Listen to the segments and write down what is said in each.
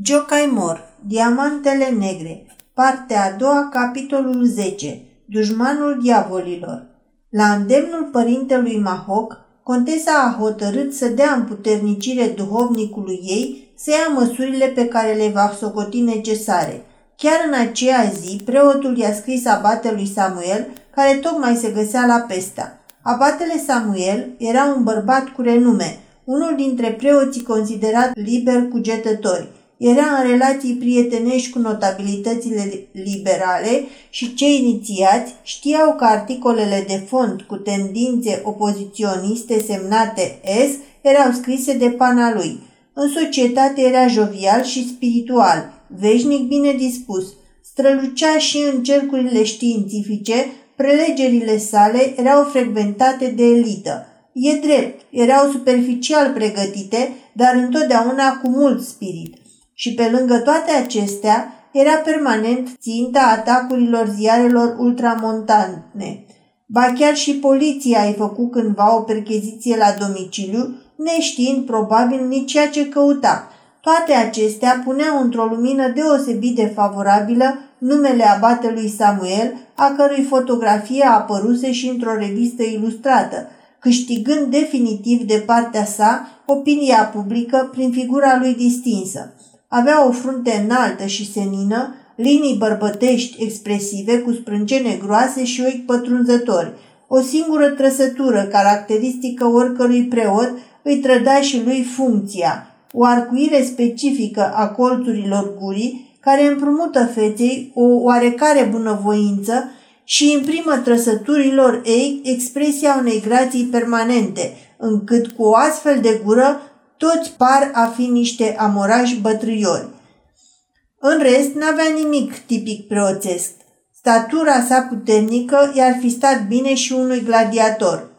Jocai Mor, Diamantele Negre, partea a doua, capitolul 10, Dușmanul diavolilor. La îndemnul părintelui Mahoc, contesa a hotărât să dea împuternicire duhovnicului ei să ia măsurile pe care le va socoti necesare. Chiar în aceea zi, preotul i-a scris abatelui Samuel, care tocmai se găsea la Pesta. Abatele Samuel era un bărbat cu renume, unul dintre preoții considerat liber cugetători – era în relații prietenești cu notabilitățile liberale și cei inițiați știau că articolele de fond cu tendințe opoziționiste semnate S erau scrise de pana lui. În societate era jovial și spiritual, veșnic bine dispus, strălucea și în cercurile științifice, prelegerile sale erau frecventate de elită. E drept, erau superficial pregătite, dar întotdeauna cu mult spirit și pe lângă toate acestea era permanent ținta atacurilor ziarelor ultramontane. Ba chiar și poliția ai făcut cândva o percheziție la domiciliu, neștiind probabil nici ceea ce căuta. Toate acestea puneau într-o lumină deosebit de favorabilă numele abatelui Samuel, a cărui fotografie a apăruse și într-o revistă ilustrată, câștigând definitiv de partea sa opinia publică prin figura lui distinsă. Avea o frunte înaltă și senină, linii bărbătești expresive cu sprâncene groase și ochi pătrunzători. O singură trăsătură caracteristică oricărui preot îi trăda și lui funcția, o arcuire specifică a colțurilor gurii care împrumută feței o oarecare bunăvoință și imprimă trăsăturilor ei expresia unei grații permanente, încât cu o astfel de gură toți par a fi niște amorași bătrâiori. În rest, n-avea nimic tipic preoțesc. Statura sa puternică i-ar fi stat bine și unui gladiator.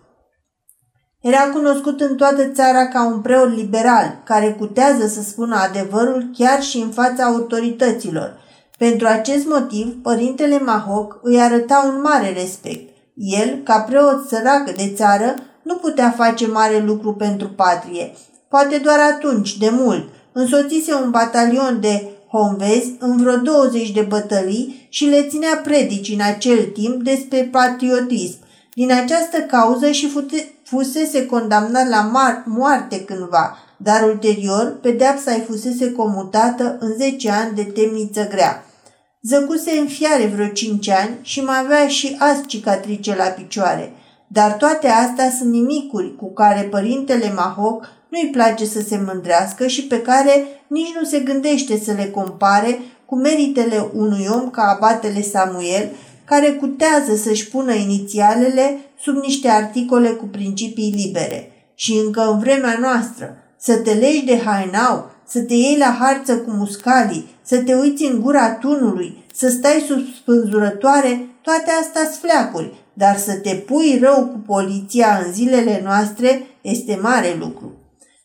Era cunoscut în toată țara ca un preot liberal, care cutează să spună adevărul chiar și în fața autorităților. Pentru acest motiv, părintele Mahoc îi arăta un mare respect. El, ca preot sărac de țară, nu putea face mare lucru pentru patrie, poate doar atunci, de mult, însoțise un batalion de honvezi în vreo 20 de bătălii și le ținea predici în acel timp despre patriotism. Din această cauză și fusese condamnat la moarte cândva, dar ulterior pedeapsa îi fusese comutată în 10 ani de temniță grea. Zăcuse în fiare vreo 5 ani și mai avea și azi cicatrice la picioare. Dar toate astea sunt nimicuri cu care părintele Mahoc nu-i place să se mândrească și pe care nici nu se gândește să le compare cu meritele unui om ca abatele Samuel, care cutează să-și pună inițialele sub niște articole cu principii libere. Și încă în vremea noastră, să te legi de hainau, să te iei la harță cu muscalii, să te uiți în gura tunului, să stai sub spânzurătoare, toate astea fleacuri, dar să te pui rău cu poliția în zilele noastre este mare lucru.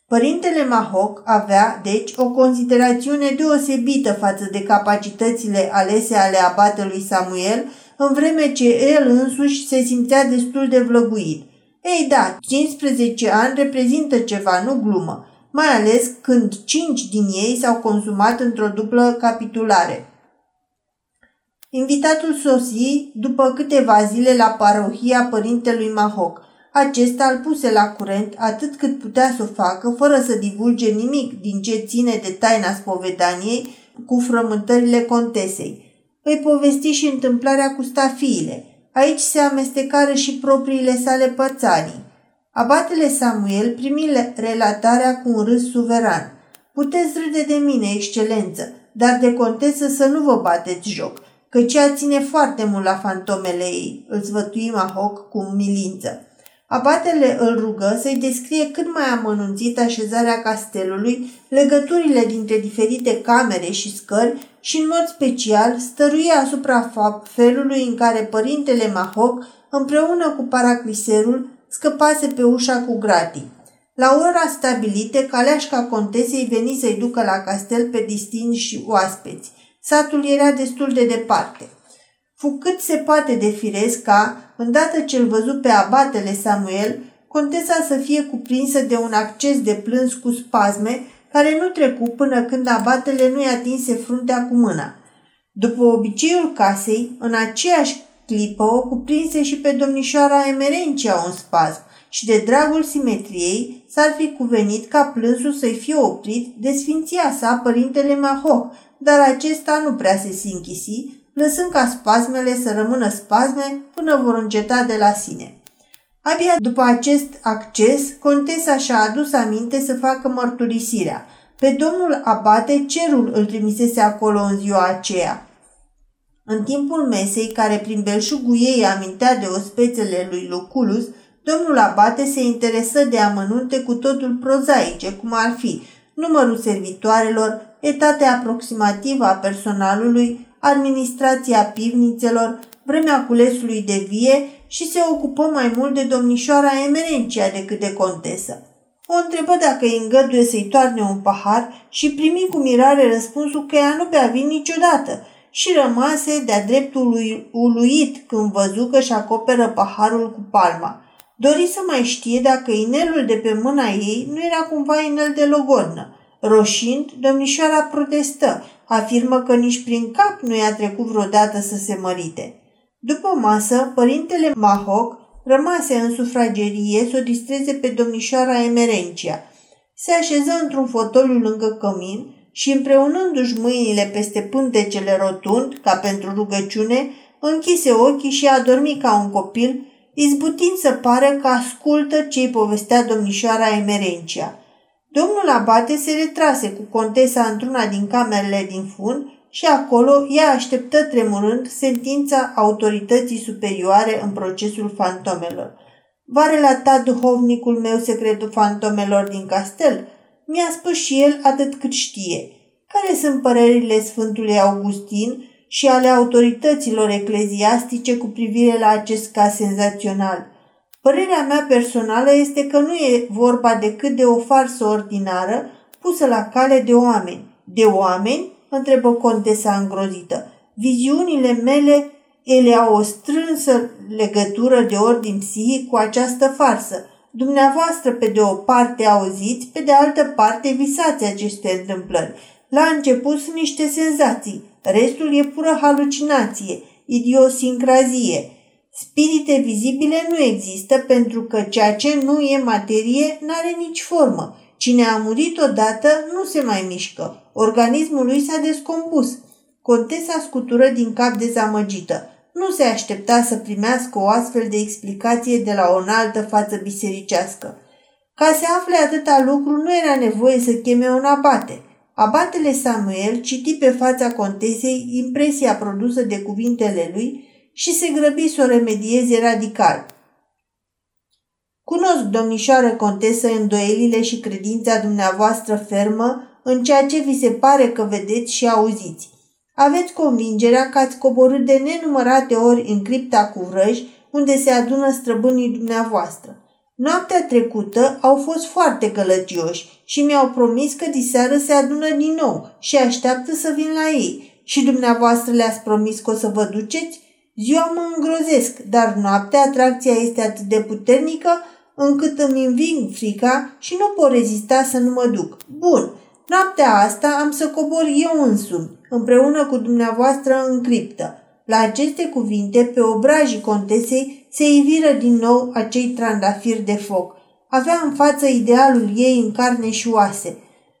Părintele Mahoc avea, deci, o considerațiune deosebită față de capacitățile alese ale abatelui Samuel, în vreme ce el însuși se simțea destul de vlăguit. Ei da, 15 ani reprezintă ceva, nu glumă, mai ales când 5 din ei s-au consumat într-o dublă capitulare. Invitatul sosi după câteva zile la parohia părintelui Mahoc – acesta îl puse la curent atât cât putea să o facă, fără să divulge nimic din ce ține de taina spovedaniei cu frământările contesei. Îi povesti și întâmplarea cu stafiile. Aici se amestecară și propriile sale pățanii. Abatele Samuel primi relatarea cu un râs suveran. Puteți râde de mine, excelență, dar de contesă să nu vă bateți joc, că cea ține foarte mult la fantomele ei, îl zvătui Mahoc cu milință. Abatele îl rugă să-i descrie cât mai amănunțit așezarea castelului, legăturile dintre diferite camere și scări și, în mod special, stăruie asupra felului în care părintele Mahoc, împreună cu paracliserul, scăpase pe ușa cu gratii. La ora stabilită, caleașca contesei veni să-i ducă la castel pe distinși și oaspeți. Satul era destul de departe. Fu cât se poate de firesc ca, îndată ce-l văzu pe abatele Samuel, contesa să fie cuprinsă de un acces de plâns cu spasme, care nu trecu până când abatele nu-i atinse fruntea cu mâna. După obiceiul casei, în aceeași clipă o cuprinse și pe domnișoara Emerencia un spasm și de dragul simetriei s-ar fi cuvenit ca plânsul să-i fie oprit de sfinția sa părintele Maho, dar acesta nu prea se sinchisi, lăsând ca spasmele să rămână spasme până vor înceta de la sine. Abia după acest acces, contesa și-a adus aminte să facă mărturisirea. Pe domnul Abate cerul îl trimisese acolo în ziua aceea. În timpul mesei, care prin belșugul ei amintea de ospețele lui Luculus, domnul Abate se interesă de amănunte cu totul prozaice, cum ar fi numărul servitoarelor, etatea aproximativă a personalului, administrația pivnițelor, vremea culesului de vie și se ocupă mai mult de domnișoara Emerencia decât de contesă. O întrebă dacă îi îngăduie să-i toarne un pahar și primi cu mirare răspunsul că ea nu bea vin niciodată și rămase de-a dreptul uluit când văzu că și acoperă paharul cu palma. Dori să mai știe dacă inelul de pe mâna ei nu era cumva inel de logodnă. Roșind, domnișoara protestă, afirmă că nici prin cap nu i-a trecut vreodată să se mărite. După masă, părintele Mahoc rămase în sufragerie să o distreze pe domnișoara Emerencia. Se așeză într-un fotoliu lângă cămin și împreunându-și mâinile peste pântecele rotund, ca pentru rugăciune, închise ochii și a dormit ca un copil, izbutind să pară că ascultă ce-i povestea domnișoara Emerencia. Domnul Abate se retrase cu contesa într-una din camerele din fund și acolo ea așteptă tremurând sentința autorității superioare în procesul fantomelor. Va relata duhovnicul meu secretul fantomelor din castel? Mi-a spus și el atât cât știe. Care sunt părerile Sfântului Augustin și ale autorităților ecleziastice cu privire la acest caz senzațional? Părerea mea personală este că nu e vorba decât de o farsă ordinară pusă la cale de oameni. De oameni întrebă contesa îngrozită. Viziunile mele ele au o strânsă legătură de ordin psihic cu această farsă. Dumneavoastră, pe de o parte, auziți, pe de altă parte, visați aceste întâmplări. La început sunt niște senzații, restul e pură halucinație, idiosincrazie. Spirite vizibile nu există pentru că ceea ce nu e materie n-are nici formă. Cine a murit odată nu se mai mișcă. Organismul lui s-a descompus. Contesa scutură din cap dezamăgită. Nu se aștepta să primească o astfel de explicație de la o înaltă față bisericească. Ca să afle atâta lucru, nu era nevoie să cheme un abate. Abatele Samuel citi pe fața contesei impresia produsă de cuvintele lui și se grăbi să o remedieze radical. Cunosc, domnișoară contesă, îndoielile și credința dumneavoastră fermă în ceea ce vi se pare că vedeți și auziți. Aveți convingerea că ați coborât de nenumărate ori în cripta cu vrăji, unde se adună străbunii dumneavoastră. Noaptea trecută au fost foarte gălăgioși și mi-au promis că diseară se adună din nou și așteaptă să vin la ei. Și dumneavoastră le-ați promis că o să vă duceți? Ziua mă îngrozesc, dar noaptea atracția este atât de puternică încât îmi înving frica și nu pot rezista să nu mă duc. Bun, Noaptea asta am să cobor eu însumi, împreună cu dumneavoastră în criptă. La aceste cuvinte, pe obrajii contesei se iviră din nou acei trandafiri de foc. Avea în față idealul ei în carne și oase.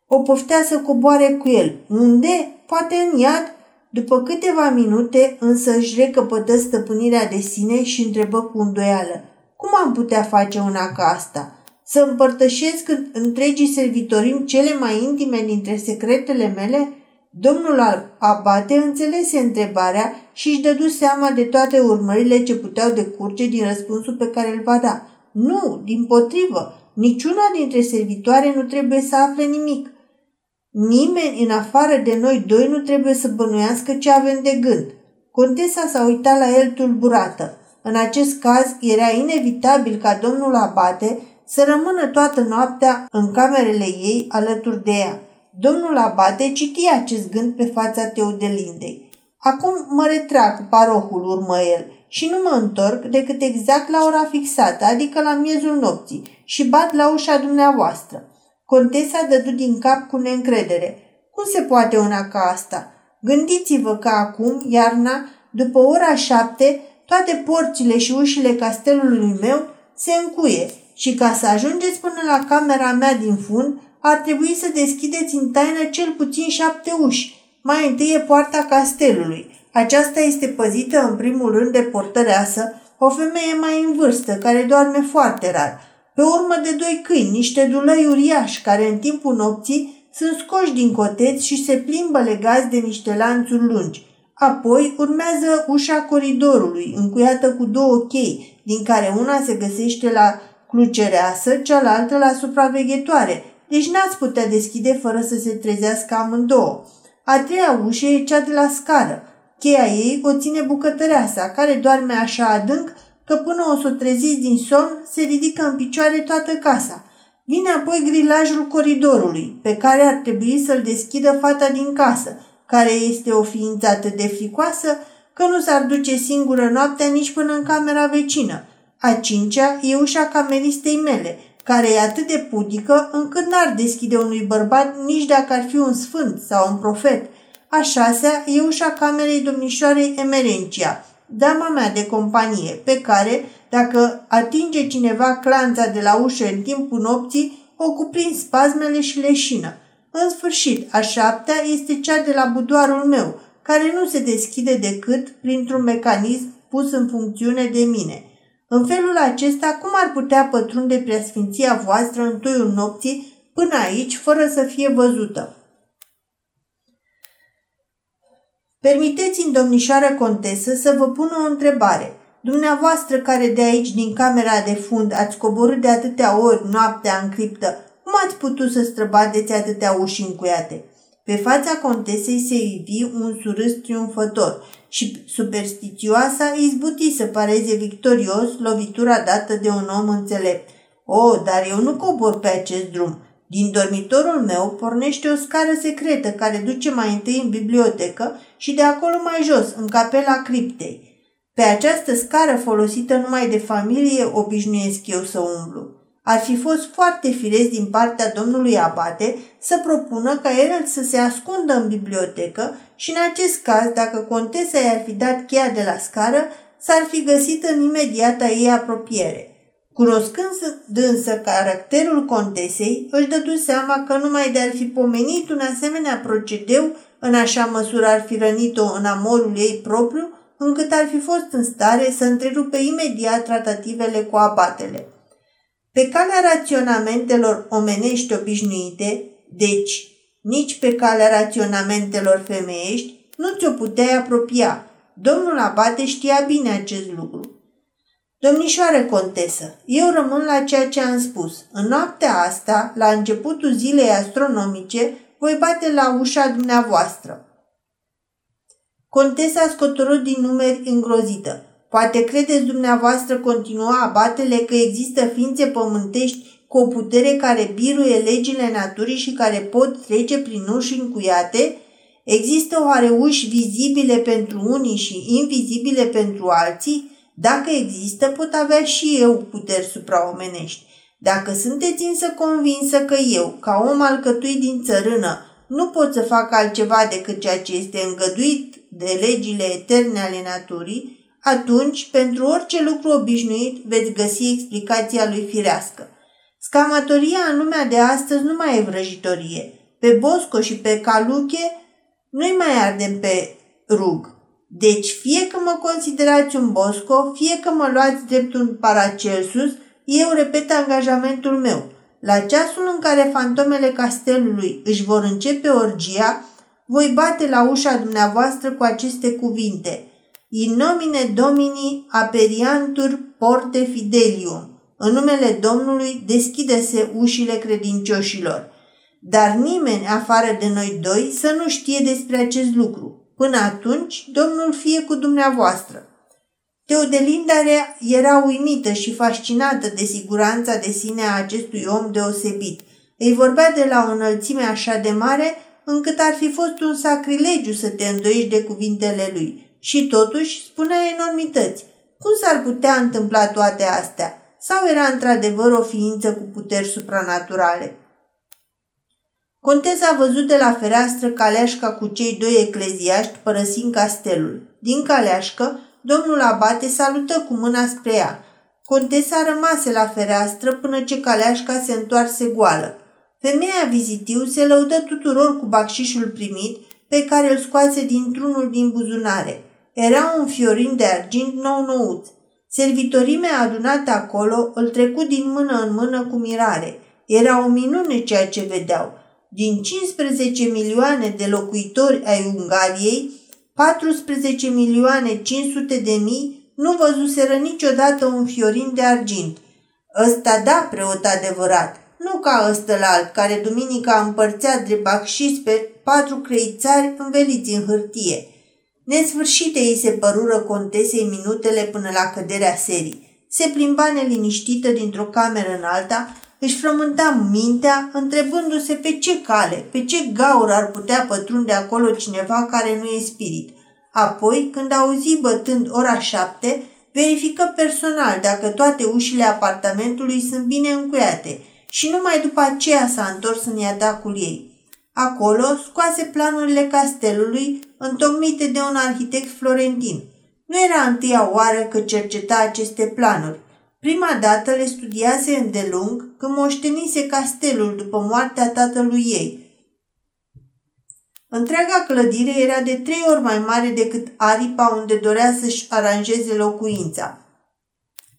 O poftea să coboare cu el. Unde? Poate în iad? După câteva minute, însă își recăpătă stăpânirea de sine și întrebă cu îndoială. Cum am putea face una ca asta? Să împărtășesc întregii servitorim cele mai intime dintre secretele mele? Domnul Abate înțelese întrebarea și își dădu seama de toate urmările ce puteau decurge din răspunsul pe care îl va da. Nu, din potrivă, niciuna dintre servitoare nu trebuie să afle nimic. Nimeni în afară de noi doi nu trebuie să bănuiască ce avem de gând. Contesa s-a uitat la el tulburată. În acest caz era inevitabil ca domnul Abate să rămână toată noaptea în camerele ei alături de ea. Domnul Abate citi acest gând pe fața Teodelindei. Acum mă retrag cu parohul, urmă el, și nu mă întorc decât exact la ora fixată, adică la miezul nopții, și bat la ușa dumneavoastră. Contesa dădu din cap cu neîncredere. Cum se poate una ca asta? Gândiți-vă că acum, iarna, după ora șapte, toate porțile și ușile castelului meu se încuie și ca să ajungeți până la camera mea din fund, ar trebui să deschideți în taină cel puțin șapte uși. Mai întâi e poarta castelului. Aceasta este păzită în primul rând de portăreasă, o femeie mai în vârstă, care doarme foarte rar. Pe urmă de doi câini, niște dulăi uriași, care în timpul nopții sunt scoși din coteți și se plimbă legați de niște lanțuri lungi. Apoi urmează ușa coridorului, încuiată cu două chei, din care una se găsește la clucereasă, cealaltă la supraveghetoare, deci n-ați putea deschide fără să se trezească amândouă. A treia ușă e cea de la scară. Cheia ei o ține bucătăreasa, care doarme așa adânc că până o să o treziți din somn, se ridică în picioare toată casa. Vine apoi grilajul coridorului, pe care ar trebui să-l deschidă fata din casă, care este o ființă atât de fricoasă că nu s-ar duce singură noaptea nici până în camera vecină. A cincea e ușa cameristei mele, care e atât de pudică încât n-ar deschide unui bărbat nici dacă ar fi un sfânt sau un profet. A șasea e ușa camerei domnișoarei Emerencia, dama mea de companie, pe care, dacă atinge cineva clanța de la ușă în timpul nopții, o cuprind spasmele și leșină. În sfârșit, a șaptea este cea de la budoarul meu, care nu se deschide decât printr-un mecanism pus în funcțiune de mine. În felul acesta, cum ar putea pătrunde preasfinția voastră în toiul nopții până aici, fără să fie văzută? Permiteți-mi, domnișoară contesă, să vă pun o întrebare. Dumneavoastră care de aici, din camera de fund, ați coborât de atâtea ori noaptea în criptă, cum ați putut să străbateți atâtea uși încuiate? Pe fața contesei se ivi un surâs triumfător și superstițioasa izbuti să pareze victorios lovitura dată de un om înțelept. O, oh, dar eu nu cobor pe acest drum. Din dormitorul meu pornește o scară secretă care duce mai întâi în bibliotecă și de acolo mai jos, în capela criptei. Pe această scară folosită numai de familie obișnuiesc eu să umblu. Ar fi fost foarte firesc din partea domnului Abate să propună ca el să se ascundă în bibliotecă și în acest caz, dacă contesa i-ar fi dat cheia de la scară, s-ar fi găsit în imediata ei apropiere. Cunoscând dânsă caracterul contesei, își dădu seama că numai de ar fi pomenit un asemenea procedeu, în așa măsură ar fi rănit-o în amorul ei propriu, încât ar fi fost în stare să întrerupe imediat tratativele cu abatele. Pe calea raționamentelor omenești obișnuite, deci nici pe calea raționamentelor femeiești, nu ți-o puteai apropia. Domnul Abate știa bine acest lucru. Domnișoare contesă, eu rămân la ceea ce am spus. În noaptea asta, la începutul zilei astronomice, voi bate la ușa dumneavoastră. Contesa scotorât din numeri îngrozită. Poate credeți dumneavoastră continua abatele că există ființe pământești cu o putere care biruie legile naturii și care pot trece prin uși încuiate? Există oare uși vizibile pentru unii și invizibile pentru alții? Dacă există, pot avea și eu puteri supraomenești. Dacă sunteți însă convinsă că eu, ca om alcătuit din țărână, nu pot să fac altceva decât ceea ce este îngăduit de legile eterne ale naturii, atunci, pentru orice lucru obișnuit, veți găsi explicația lui firească. Scamatoria în lumea de astăzi nu mai e vrăjitorie. Pe Bosco și pe Caluche nu-i mai ardem pe rug. Deci, fie că mă considerați un Bosco, fie că mă luați drept un Paracelsus, eu repet angajamentul meu. La ceasul în care fantomele castelului își vor începe orgia, voi bate la ușa dumneavoastră cu aceste cuvinte. In nomine Domini aperiantur porte fidelium. În numele Domnului deschide-se ușile credincioșilor. Dar nimeni afară de noi doi să nu știe despre acest lucru. Până atunci, Domnul fie cu dumneavoastră. Teodelinda era uimită și fascinată de siguranța de sine a acestui om deosebit. Îi vorbea de la o înălțime așa de mare încât ar fi fost un sacrilegiu să te îndoiești de cuvintele lui. Și totuși spunea enormități. Cum s-ar putea întâmpla toate astea? Sau era într-adevăr o ființă cu puteri supranaturale? Contesa a văzut de la fereastră caleașca cu cei doi ecleziaști părăsind castelul. Din caleașcă, domnul abate salută cu mâna spre ea. Contesa rămase la fereastră până ce caleașca se întoarse goală. Femeia vizitiu se lăudă tuturor cu bacșișul primit, pe care îl scoase dintr-unul din buzunare. Era un fiorin de argint nou-nouț. Servitorimea adunată acolo îl trecu din mână în mână cu mirare. Era o minune ceea ce vedeau. Din 15 milioane de locuitori ai Ungariei, 14 milioane 500 de mii nu văzuseră niciodată un fiorin de argint. Ăsta da, preot adevărat, nu ca ăstălalt, care duminica împărțea drept bacșis pe patru creițari înveliți în hârtie. Nesfârșite îi se părură contesei minutele până la căderea serii. Se plimba neliniștită dintr-o cameră în alta, își frământa mintea, întrebându-se pe ce cale, pe ce gaură ar putea pătrunde acolo cineva care nu e spirit. Apoi, când auzi bătând ora șapte, verifică personal dacă toate ușile apartamentului sunt bine încuiate și numai după aceea s-a întors în iadacul ei. Acolo scoase planurile castelului, întocmite de un arhitect florentin. Nu era întâia oară că cerceta aceste planuri. Prima dată le studiase îndelung când moștenise castelul după moartea tatălui ei. Întreaga clădire era de trei ori mai mare decât aripa unde dorea să-și aranjeze locuința.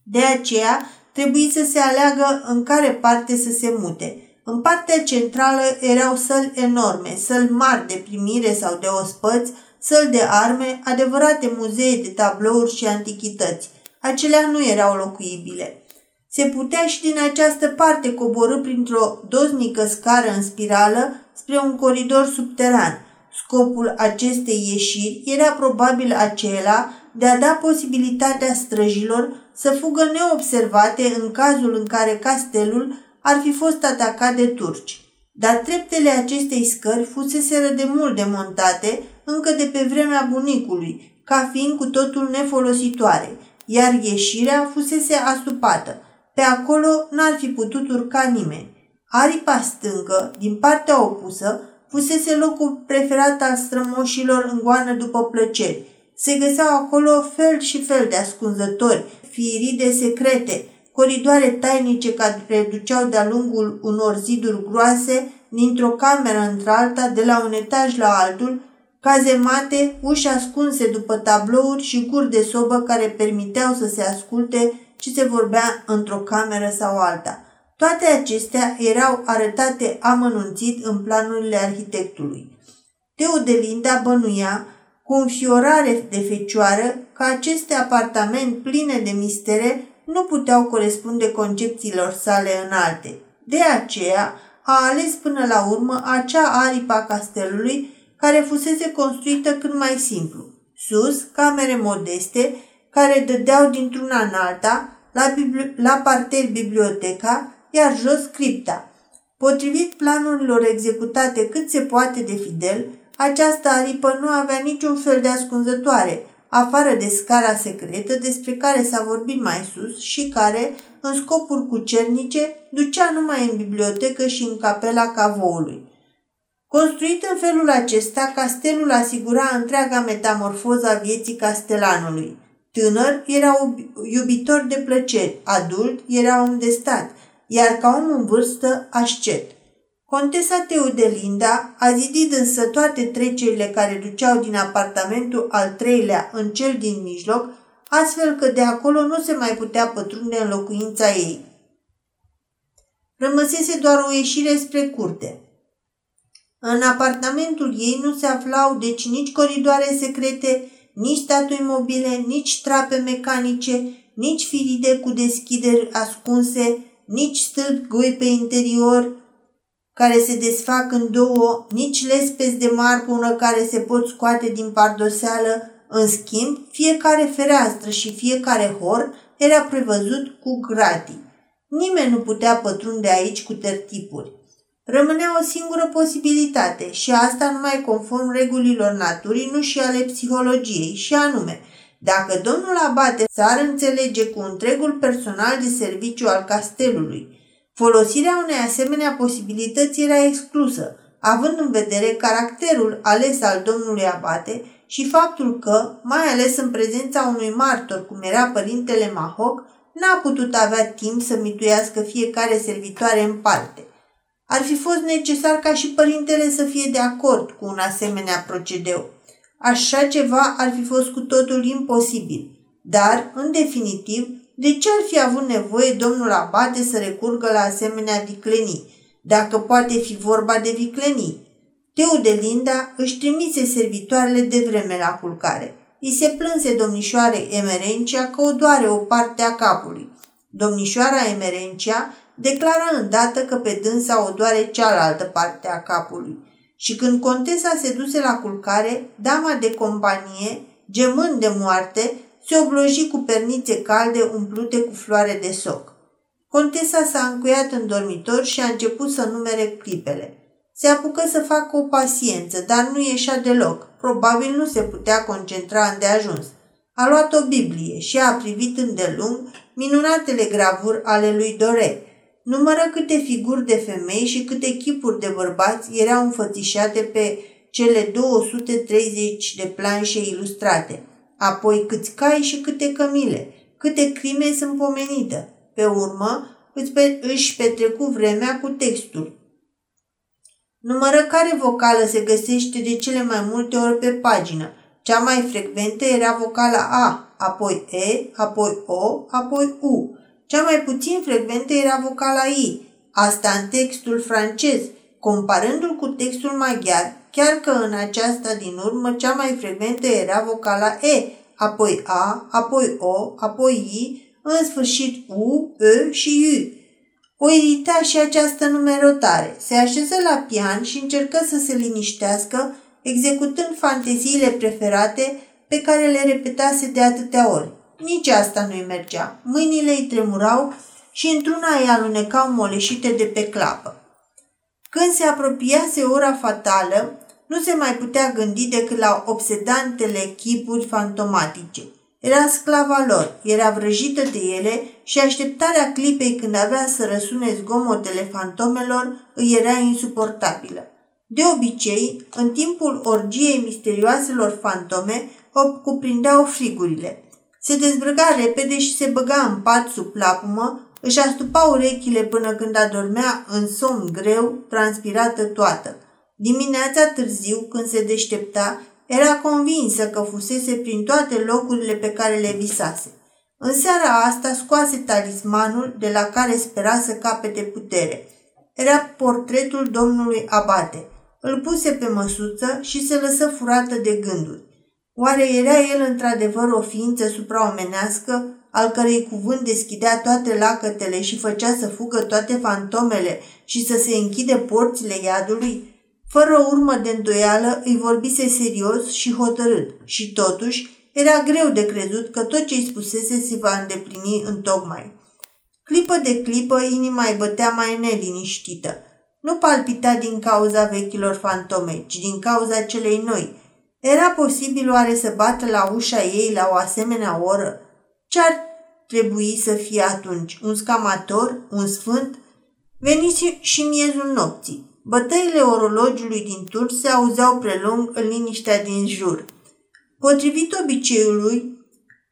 De aceea, trebuie să se aleagă în care parte să se mute – în partea centrală erau săli enorme, săli mari de primire sau de ospăți, săli de arme, adevărate muzee de tablouri și antichități. Acelea nu erau locuibile. Se putea și din această parte coborâ printr-o doznică scară în spirală spre un coridor subteran. Scopul acestei ieșiri era probabil acela de a da posibilitatea străjilor să fugă neobservate în cazul în care castelul ar fi fost atacat de turci. Dar treptele acestei scări fuseseră de mult demontate încă de pe vremea bunicului, ca fiind cu totul nefolositoare, iar ieșirea fusese astupată. Pe acolo n-ar fi putut urca nimeni. Aripa stângă, din partea opusă, fusese locul preferat al strămoșilor în goană după plăceri. Se găseau acolo fel și fel de ascunzători, firide secrete, coridoare tainice care duceau de-a lungul unor ziduri groase, dintr-o cameră într-alta, de la un etaj la altul, cazemate, uși ascunse după tablouri și guri de sobă care permiteau să se asculte ce se vorbea într-o cameră sau alta. Toate acestea erau arătate amănunțit în planurile arhitectului. Teodelinda bănuia, cu înfiorare de fecioară, că aceste apartament pline de mistere nu puteau corespunde concepțiilor sale înalte. De aceea a ales până la urmă acea aripa castelului care fusese construită cât mai simplu. Sus, camere modeste, care dădeau dintr-una în alta, la, bibli- la parter biblioteca, iar jos cripta. Potrivit planurilor executate cât se poate de fidel, această aripă nu avea niciun fel de ascunzătoare, afară de scara secretă despre care s-a vorbit mai sus și care, în scopuri cucernice, ducea numai în bibliotecă și în capela cavoului. Construit în felul acesta, castelul asigura întreaga metamorfoză a vieții castelanului. Tânăr era iubitor de plăceri, adult era om de stat, iar ca om în vârstă, ascet. Contesa Teodelinda a zidit însă toate trecerile care duceau din apartamentul al treilea în cel din mijloc, astfel că de acolo nu se mai putea pătrunde în locuința ei. Rămăsese doar o ieșire spre curte. În apartamentul ei nu se aflau deci nici coridoare secrete, nici statui mobile, nici trape mecanice, nici firide cu deschideri ascunse, nici stâlpi goi pe interior, care se desfac în două, nici lespezi de marpună care se pot scoate din pardoseală. În schimb, fiecare fereastră și fiecare hor era prevăzut cu gratii. Nimeni nu putea pătrunde aici cu tertipuri. Rămânea o singură posibilitate și asta numai conform regulilor naturii, nu și ale psihologiei, și anume, dacă domnul abate s-ar înțelege cu întregul personal de serviciu al castelului, Folosirea unei asemenea posibilități era exclusă. având în vedere caracterul ales al domnului abate și faptul că, mai ales în prezența unui martor cum era părintele Mahoc, n-a putut avea timp să mituiască fiecare servitoare în parte. Ar fi fost necesar ca și părintele să fie de acord cu un asemenea procedeu. Așa ceva ar fi fost cu totul imposibil. Dar, în definitiv, de ce ar fi avut nevoie domnul Abate să recurgă la asemenea viclenii, dacă poate fi vorba de viclenii? Linda își trimise servitoarele de vreme la culcare. I se plânse domnișoare Emerencia că o doare o parte a capului. Domnișoara Emerencia declară îndată că pe dânsa o doare cealaltă parte a capului. Și când contesa se duse la culcare, dama de companie, gemând de moarte, se obloji cu pernițe calde umplute cu floare de soc. Contesa s-a încuiat în dormitor și a început să numere clipele. Se apucă să facă o paciență, dar nu ieșea deloc. Probabil nu se putea concentra îndeajuns. A luat o Biblie și a privit îndelung minunatele gravuri ale lui Dore. Numără câte figuri de femei și câte chipuri de bărbați erau înfățișate pe cele 230 de planșe ilustrate. Apoi câți cai și câte cămile, câte crime sunt pomenite. Pe urmă, își petrecu vremea cu textul, Numără care vocală se găsește de cele mai multe ori pe pagină. Cea mai frecventă era vocala A, apoi E, apoi O, apoi U. Cea mai puțin frecventă era vocala I, asta în textul francez, comparându-l cu textul maghiar, chiar că în aceasta din urmă cea mai frecventă era vocala E, apoi A, apoi O, apoi I, în sfârșit U, E și U. O irita și această numerotare. Se așeză la pian și încercă să se liniștească, executând fanteziile preferate pe care le repetase de atâtea ori. Nici asta nu-i mergea. Mâinile îi tremurau și într-una îi alunecau moleșite de pe clapă. Când se apropiase ora fatală, nu se mai putea gândi decât la obsedantele chipuri fantomatice – era sclava lor, era vrăjită de ele și așteptarea clipei când avea să răsune zgomotele fantomelor îi era insuportabilă. De obicei, în timpul orgiei misterioaselor fantome, o cuprindeau frigurile. Se dezbrăga repede și se băga în pat sub plapumă, își astupa urechile până când adormea în somn greu, transpirată toată. Dimineața târziu, când se deștepta, era convinsă că fusese prin toate locurile pe care le visase. În seara asta scoase talismanul de la care spera să capete putere. Era portretul domnului Abate. Îl puse pe măsuță și se lăsă furată de gânduri. Oare era el într-adevăr o ființă supraomenească, al cărei cuvânt deschidea toate lacătele și făcea să fugă toate fantomele și să se închide porțile iadului? Fără urmă de îndoială, îi vorbise serios și hotărât și totuși era greu de crezut că tot ce îi spusese se va îndeplini în tocmai. Clipă de clipă, inima îi bătea mai neliniștită. Nu palpita din cauza vechilor fantome, ci din cauza celei noi. Era posibil oare să bată la ușa ei la o asemenea oră? Ce-ar trebui să fie atunci? Un scamator? Un sfânt? Venise și miezul nopții. Bătăile orologiului din tur se auzeau prelung în liniștea din jur. Potrivit obiceiului,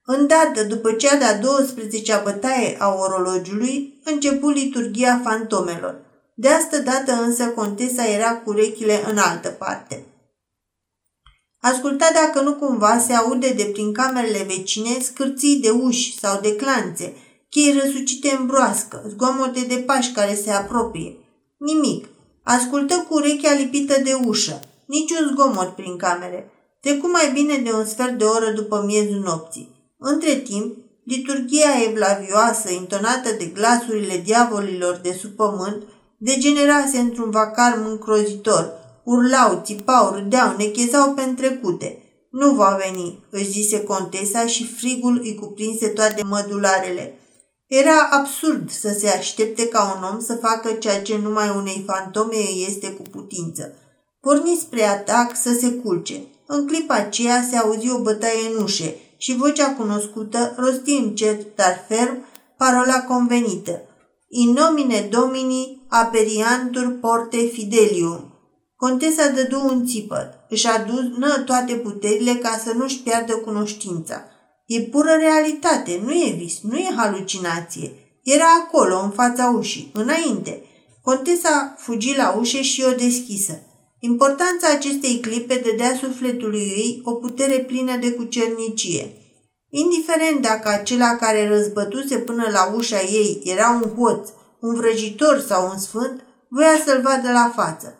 îndată după cea de-a 12-a bătaie a orologiului, începu liturgia fantomelor. De asta dată însă contesa era cu urechile în altă parte. Asculta dacă nu cumva se aude de prin camerele vecine scârții de uși sau de clanțe, chei răsucite în broască, zgomote de pași care se apropie. Nimic. Ascultă cu urechea lipită de ușă. Niciun zgomot prin camere. Trecu mai bine de un sfert de oră după miezul nopții. Între timp, liturgia evlavioasă, intonată de glasurile diavolilor de sub pământ, degenerase într-un vacar încrozitor. Urlau, țipau, râdeau, nechezau pe întrecute. Nu va veni, își zise contesa și frigul îi cuprinse toate mădularele. Era absurd să se aștepte ca un om să facă ceea ce numai unei fantome îi este cu putință. Porni spre atac să se culce. În clipa aceea se auzi o bătaie în ușe și vocea cunoscută rosti încet, dar ferm, parola convenită. In nomine domini aperiantur porte fidelium. Contesa dădu un țipăt. Își adună toate puterile ca să nu-și piardă cunoștința. E pură realitate, nu e vis, nu e halucinație. Era acolo, în fața ușii, înainte. Contesa fugi la ușă și o deschisă. Importanța acestei clipe dădea sufletului ei o putere plină de cucernicie. Indiferent dacă acela care răzbătuse până la ușa ei era un hoț, un vrăjitor sau un sfânt, voia să-l vadă la față.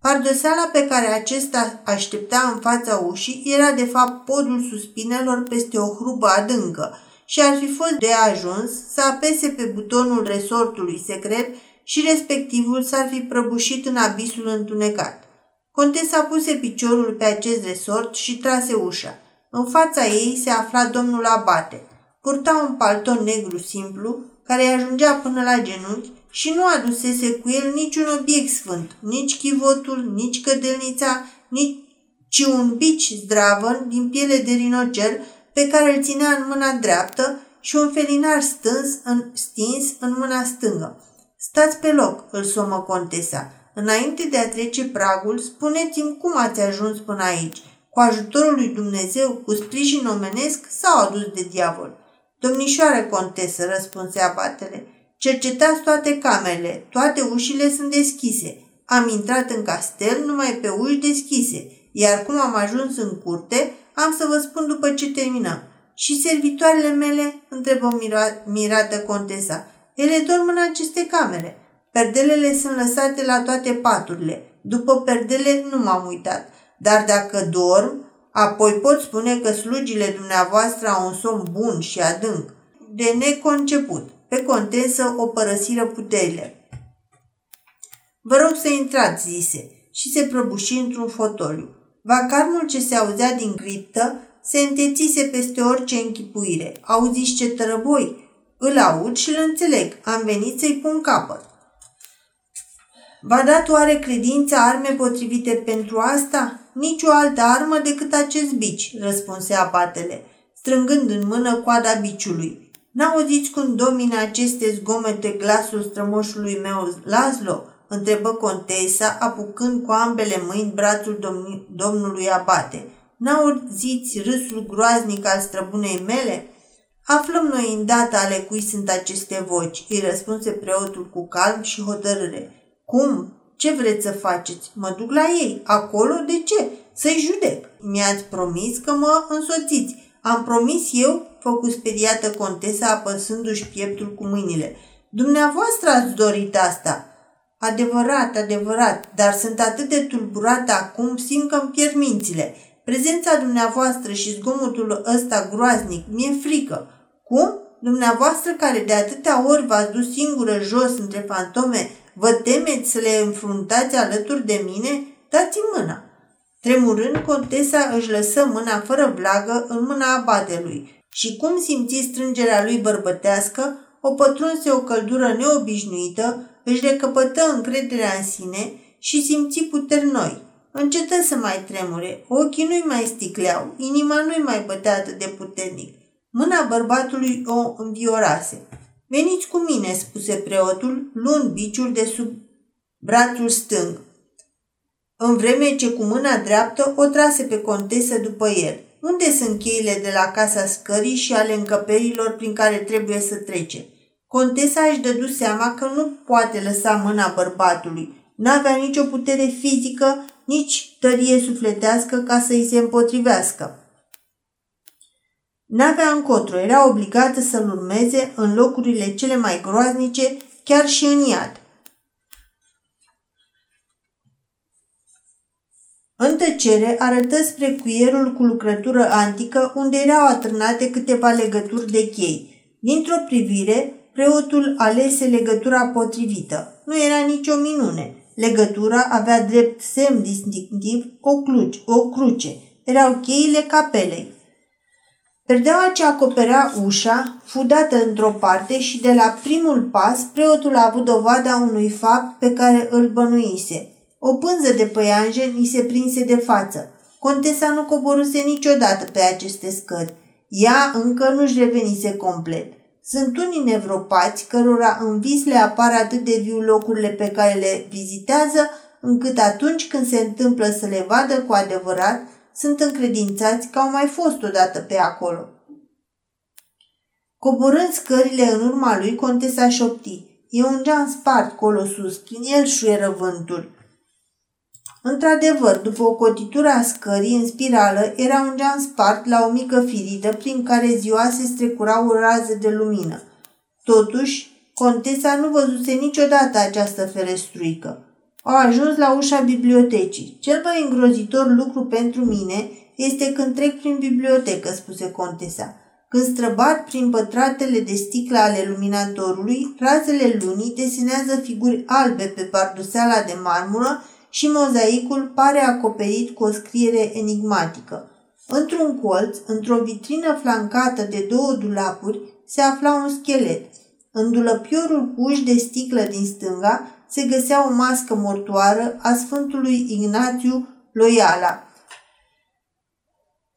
Pardoseala pe care acesta aștepta în fața ușii era de fapt podul suspinelor peste o hrubă adâncă și ar fi fost de ajuns să apese pe butonul resortului secret și respectivul s-ar fi prăbușit în abisul întunecat. Contesa puse piciorul pe acest resort și trase ușa. În fața ei se afla domnul Abate. Purta un palton negru simplu, care îi ajungea până la genunchi și nu adusese cu el niciun obiect sfânt, nici chivotul, nici cădelnița, nici ci un bici zdravăn din piele de rinocer pe care îl ținea în mâna dreaptă și un felinar stâns în, stins în mâna stângă. Stați pe loc, îl somă contesa. Înainte de a trece pragul, spuneți-mi cum ați ajuns până aici. Cu ajutorul lui Dumnezeu, cu sprijin omenesc sau adus de diavol? Domnișoare contesă, răspunse abatele, cercetați toate camerele, toate ușile sunt deschise. Am intrat în castel numai pe uși deschise, iar cum am ajuns în curte, am să vă spun după ce terminăm. Și servitoarele mele? întrebă mirată contesa. Ele dorm în aceste camere. Perdelele sunt lăsate la toate paturile. După perdele nu m-am uitat. Dar dacă dorm, apoi pot spune că slugile dumneavoastră au un somn bun și adânc, de neconceput. Pe contesă o părăsiră puterile. Vă rog să intrați, zise, și se prăbuși într-un fotoliu. Vacarmul ce se auzea din criptă se întețise peste orice închipuire. Auziți ce tărăboi? Îl aud și îl înțeleg. Am venit să-i pun capăt. V-a dat oare credința arme potrivite pentru asta? Nici o altă armă decât acest bici, răspunse abatele, strângând în mână coada biciului. N-auziți cum domine aceste zgomete glasul strămoșului meu, Laszlo? întrebă contesa, apucând cu ambele mâini brațul domni- domnului abate. N-auziți râsul groaznic al străbunei mele? Aflăm noi îndată ale cui sunt aceste voci, îi răspunse preotul cu calm și hotărâre. Cum? Ce vreți să faceți? Mă duc la ei. Acolo? De ce? Să-i judec. Mi-ați promis că mă însoțiți. Am promis eu, făcu speriată contesa apăsându-și pieptul cu mâinile. Dumneavoastră ați dorit asta. Adevărat, adevărat, dar sunt atât de tulburată acum, simt că îmi pierd mințile. Prezența dumneavoastră și zgomotul ăsta groaznic mi-e frică. Cum? Dumneavoastră care de atâtea ori v-ați dus singură jos între fantome, vă temeți să le înfruntați alături de mine? Dați-mi mâna. Tremurând, contesa își lăsă mâna fără vlagă în mâna abatelui și cum simți strângerea lui bărbătească, o pătrunse o căldură neobișnuită, își recăpătă încrederea în sine și simți puteri noi. Încetă să mai tremure, ochii nu-i mai sticleau, inima nu-i mai bătea atât de puternic. Mâna bărbatului o înviorase. Veniți cu mine, spuse preotul, luând biciul de sub brațul stâng. În vreme ce cu mâna dreaptă o trase pe contesă după el. Unde sunt cheile de la casa scării și ale încăperilor prin care trebuie să trece? Contesa își dădu seama că nu poate lăsa mâna bărbatului. N-avea nicio putere fizică, nici tărie sufletească ca să îi se împotrivească. N-avea încotro, era obligată să-l urmeze în locurile cele mai groaznice, chiar și în iad. În tăcere arătă spre cuierul cu lucrătură antică, unde erau atârnate câteva legături de chei. Dintr-o privire, preotul alese legătura potrivită. Nu era nicio minune. Legătura avea drept semn distinctiv o, cluci, o cruce. Erau cheile capelei. Perdeaua ce acoperea ușa fu dată într-o parte și de la primul pas preotul a avut dovada unui fapt pe care îl bănuise. O pânză de păianjen îi se prinse de față. Contesa nu coboruse niciodată pe aceste scări. Ea încă nu-și revenise complet. Sunt unii nevropați cărora în vis le apar atât de viu locurile pe care le vizitează, încât atunci când se întâmplă să le vadă cu adevărat, sunt încredințați că au mai fost odată pe acolo. Coborând scările în urma lui, contesa șopti. E un geam spart colo sus, prin el șuieră vântul. Într-adevăr, după o cotitură a scării în spirală, era un geam spart la o mică firidă prin care ziua se strecurau raze de lumină. Totuși, contesa nu văzuse niciodată această ferestruică. Au ajuns la ușa bibliotecii. Cel mai îngrozitor lucru pentru mine este când trec prin bibliotecă, spuse contesa. Când străbat prin pătratele de sticlă ale luminatorului, razele lunii desenează figuri albe pe parduseala de marmură și mozaicul pare acoperit cu o scriere enigmatică. Într-un colț, într-o vitrină flancată de două dulapuri, se afla un schelet. În dulăpiorul cu uși de sticlă din stânga se găsea o mască mortoară a Sfântului Ignațiu Loiala.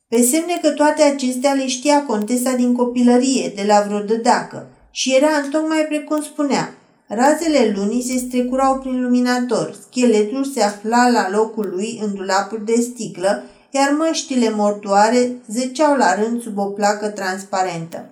Pe semne că toate acestea le știa contesa din copilărie, de la vreo dădacă, și era întocmai precum spunea. Razele lunii se strecurau prin luminator, scheletul se afla la locul lui în dulapul de sticlă, iar măștile mortoare zeceau la rând sub o placă transparentă.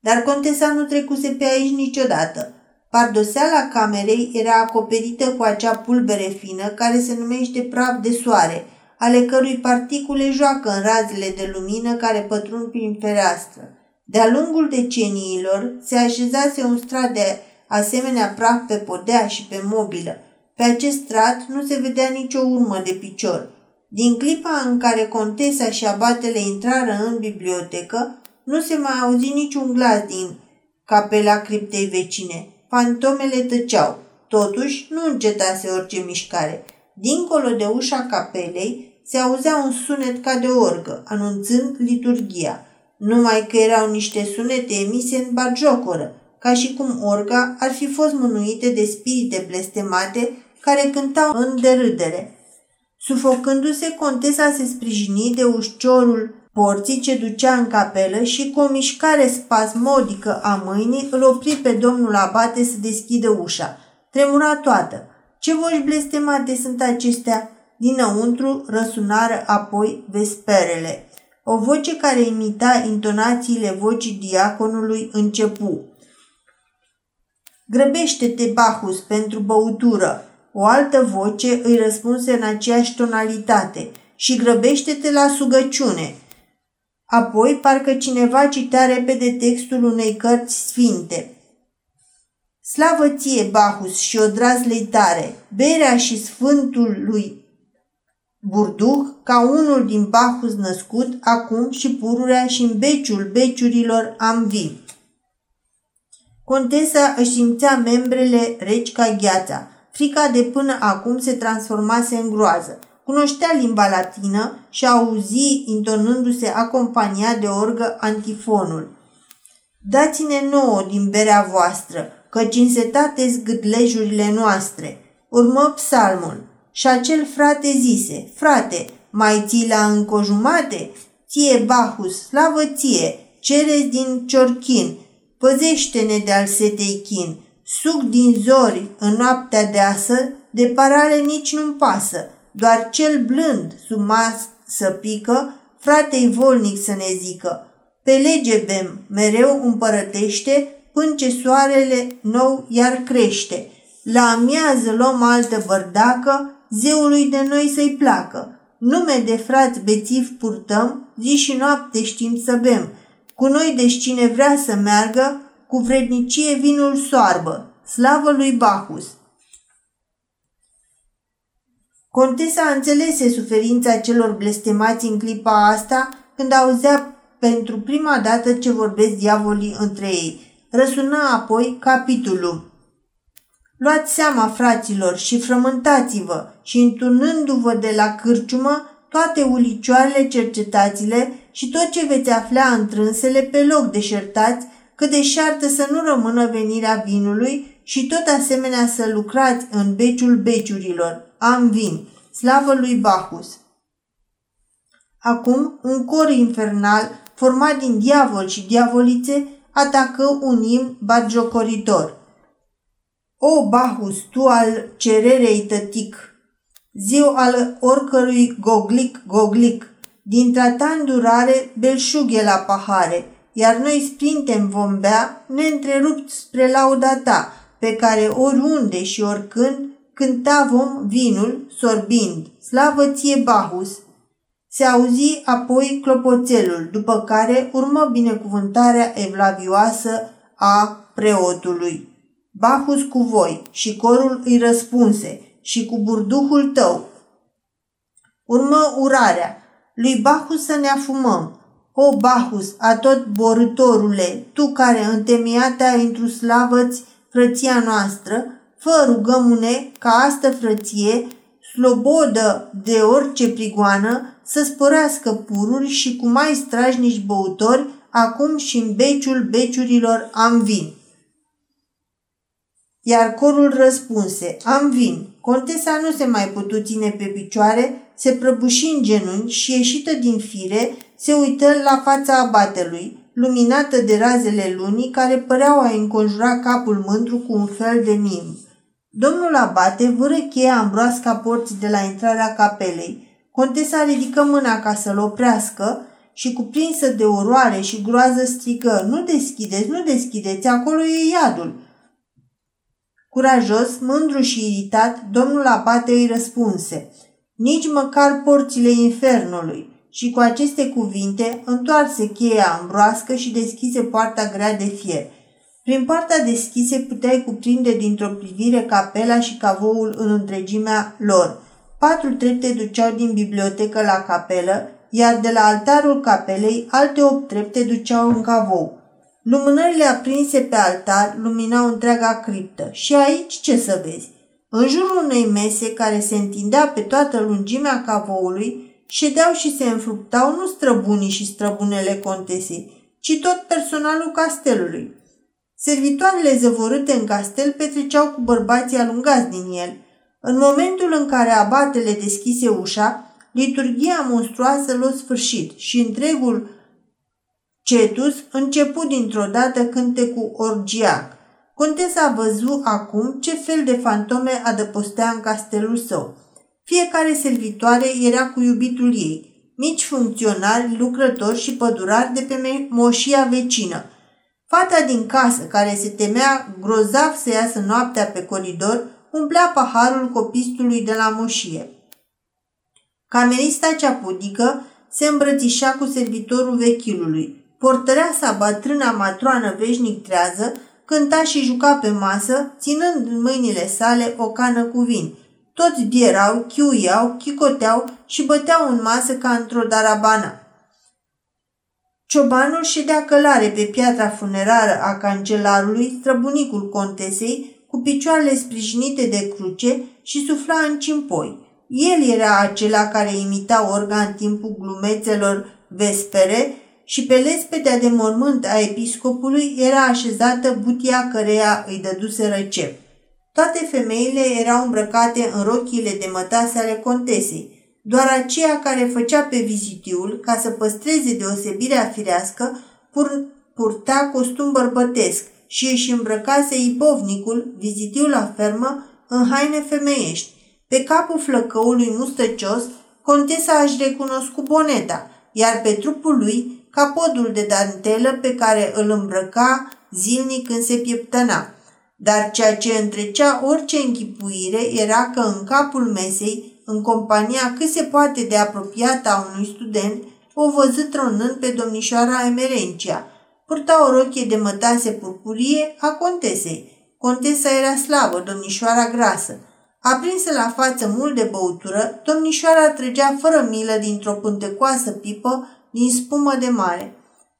Dar contesa nu trecuse pe aici niciodată. Pardoseala camerei era acoperită cu acea pulbere fină care se numește praf de soare, ale cărui particule joacă în razele de lumină care pătrund prin fereastră. De-a lungul deceniilor se așezase un strat de asemenea praf pe podea și pe mobilă. Pe acest strat nu se vedea nicio urmă de picior. Din clipa în care contesa și abatele intrară în bibliotecă, nu se mai auzi niciun glas din capela criptei vecine. Fantomele tăceau. Totuși, nu încetase orice mișcare. Dincolo de ușa capelei se auzea un sunet ca de orgă, anunțând liturgia. Numai că erau niște sunete emise în bagiocoră, ca și cum orga ar fi fost mânuite de spirite blestemate care cântau în derâdere. Sufocându-se, contesa se sprijini de ușciorul porții ce ducea în capelă și cu o mișcare spasmodică a mâinii îl opri pe domnul abate să deschidă ușa. Tremura toată. Ce voci blestemate sunt acestea? Dinăuntru răsunară apoi vesperele. O voce care imita intonațiile vocii diaconului începu. Grăbește-te, Bahus, pentru băutură. O altă voce îi răspunse în aceeași tonalitate. Și grăbește-te la sugăciune. Apoi, parcă cineva citea repede textul unei cărți sfinte. Slavă ție, Bahus, și odrazlei tare, berea și sfântul lui Burduh, ca unul din Bahus născut, acum și pururea și în beciul beciurilor am vin. Contesa își simțea membrele reci ca gheața. Frica de până acum se transformase în groază. Cunoștea limba latină și auzi intonându-se acompaniat de orgă antifonul. Dați-ne nouă din berea voastră, căci însetate zgâdlejurile noastre. Urmă psalmul. Și acel frate zise, frate, mai ții la încojumate? Ție, Bahus, slavă ție, cereți din ciorchin, păzește-ne de-al setei chin, suc din zori în noaptea deasă, de parale nici nu-mi pasă, doar cel blând sub mas să pică, fratei volnic să ne zică. Pe lege bem, mereu împărătește, până ce soarele nou iar crește. La amiază luăm altă bărdacă, zeului de noi să-i placă. Nume de frați bețiv purtăm, zi și noapte știm să bem. Cu noi deci cine vrea să meargă, cu vrednicie vinul soarbă. Slavă lui Bacchus! Contesa înțelese suferința celor blestemați în clipa asta când auzea pentru prima dată ce vorbesc diavolii între ei. Răsună apoi capitolul. Luați seama, fraților, și frământați-vă și înturnându-vă de la cârciumă toate ulicioarele cercetați-le și tot ce veți afla întrânsele pe loc deșertați, cât de șartă să nu rămână venirea vinului și tot asemenea să lucrați în beciul beciurilor, am vin, slavă lui Bacchus. Acum, un cor infernal, format din diavol și diavolițe, atacă un imn bagiocoritor. O, Bahus, tu al cererei tătic, ziu al oricărui goglic, goglic, dintre ta îndurare belșughe la pahare, iar noi sprintem vom bea, neîntrerupt spre lauda ta, pe care oriunde și oricând cânta vom vinul, sorbind, slavă ție Bahus. Se auzi apoi clopoțelul, după care urmă binecuvântarea evlavioasă a preotului. Bahus cu voi și corul îi răspunse și cu burduhul tău. Urmă urarea, lui Bahus să ne afumăm. O, Bahus, tot borătorule, tu care întemeiat ai într slavăți frăția noastră, fă rugămune ca asta frăție, slobodă de orice prigoană, să sporească pururi și cu mai strajnici băutori, acum și în beciul beciurilor am vin. Iar corul răspunse, am vin. Contesa nu se mai putu ține pe picioare, se prăbuși în genunchi și ieșită din fire, se uită la fața abatelui, luminată de razele lunii care păreau a înconjura capul mândru cu un fel de nim. Domnul abate vâră cheia în broasca porții de la intrarea capelei. Contesa ridică mâna ca să-l oprească și cuprinsă de oroare și groază strigă, Nu deschideți, nu deschideți, acolo e iadul!" Curajos, mândru și iritat, domnul abate îi răspunse, Nici măcar porțile infernului!" Și cu aceste cuvinte întoarse cheia în broască și deschise poarta grea de fier. Prin poarta deschise puteai cuprinde dintr-o privire capela și cavoul în întregimea lor. Patru trepte duceau din bibliotecă la capelă, iar de la altarul capelei alte opt trepte duceau în cavou. Lumânările aprinse pe altar luminau întreaga criptă. Și aici ce să vezi? În jurul unei mese care se întindea pe toată lungimea cavoului, ședeau și se înfruptau nu străbunii și străbunele contesei, ci tot personalul castelului. Servitoarele zăvorâte în castel petreceau cu bărbații alungați din el. În momentul în care abatele deschise ușa, liturgia monstruoasă l-a sfârșit și întregul Cetus început dintr-o dată cântecul orgiac. Contesa a văzut acum ce fel de fantome adăpostea în castelul său. Fiecare servitoare era cu iubitul ei, mici funcționari, lucrători și pădurari de pe moșia vecină. Fata din casă, care se temea grozav să iasă noaptea pe coridor, umplea paharul copistului de la moșie. Camerista cea pudică se îmbrățișa cu servitorul vechilului. Portăreasa bătrâna matroană veșnic trează cânta și juca pe masă, ținând în mâinile sale o cană cu vin. Toți bierau, chiuiau, chicoteau și băteau în masă ca într-o darabana. Ciobanul ședea călare pe piatra funerară a cancelarului, străbunicul contesei, cu picioarele sprijinite de cruce și sufla în cimpoi. El era acela care imita orga în timpul glumețelor vespere și pe lespedea de mormânt a episcopului era așezată butia căreia îi dăduse răcep. Toate femeile erau îmbrăcate în rochiile de mătase ale contesei. Doar aceea care făcea pe vizitiul, ca să păstreze deosebirea firească, pur- purta costum bărbătesc și își îmbrăcase ibovnicul, vizitiul la fermă, în haine femeiești. Pe capul flăcăului mustăcios, contesa aș recunoscut boneta, iar pe trupul lui capodul de dantelă pe care îl îmbrăca zilnic când se pieptăna. Dar ceea ce întrecea orice închipuire era că în capul mesei, în compania cât se poate de apropiată a unui student, o văzut tronând pe domnișoara Emerencia. Purta o rochie de mătase purpurie a contesei. Contesa era slabă, domnișoara grasă. Aprinsă la față mult de băutură, domnișoara trăgea fără milă dintr-o pântecoasă pipă din spumă de mare.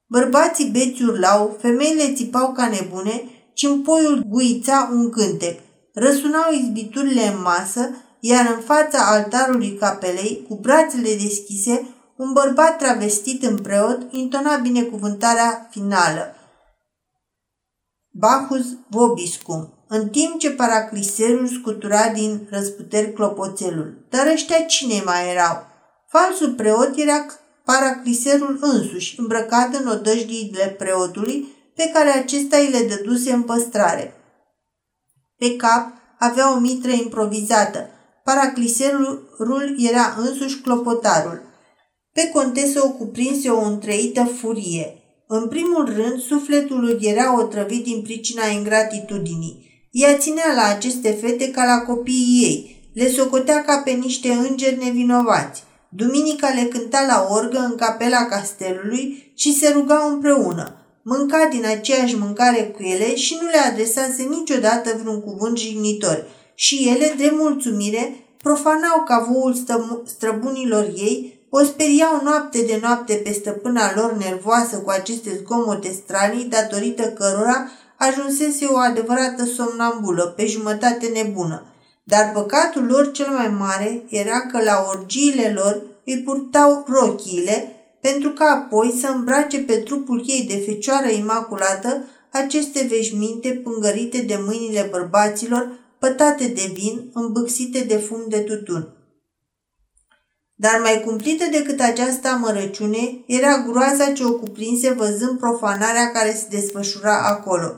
Bărbații beți urlau, femeile țipau ca nebune, cimpoiul guița un cântec. Răsunau izbiturile în masă, iar în fața altarului capelei, cu brațele deschise, un bărbat travestit în preot intona binecuvântarea finală. Bacchus vobiscum, în timp ce paracliserul scutura din răsputeri clopoțelul. Dar ăștia cine mai erau? Falsul preot era paracliserul însuși, îmbrăcat în odăjdiile preotului, pe care acesta îi le dăduse în păstrare. Pe cap avea o mitră improvizată. Paracliserul era însuși clopotarul. Pe contesă o cuprinse o întreită furie. În primul rând, sufletul lui era otrăvit din pricina ingratitudinii. Ea ținea la aceste fete ca la copiii ei. Le socotea ca pe niște îngeri nevinovați. Duminica le cânta la orgă în capela castelului și se ruga împreună. Mânca din aceeași mâncare cu ele și nu le adresase niciodată vreun cuvânt jignitor. Și ele, de mulțumire, profanau ca voul străbunilor ei o speriau noapte de noapte pe stăpâna lor nervoasă cu aceste zgomote stranii, datorită cărora ajunsese o adevărată somnambulă, pe jumătate nebună. Dar păcatul lor cel mai mare era că la orgiile lor îi purtau rochiile, pentru că apoi să îmbrace pe trupul ei de fecioară imaculată aceste veșminte pângărite de mâinile bărbaților, pătate de vin, îmbâxite de fum de tutun. Dar mai cumplită decât această amărăciune era groaza ce o cuprinse văzând profanarea care se desfășura acolo.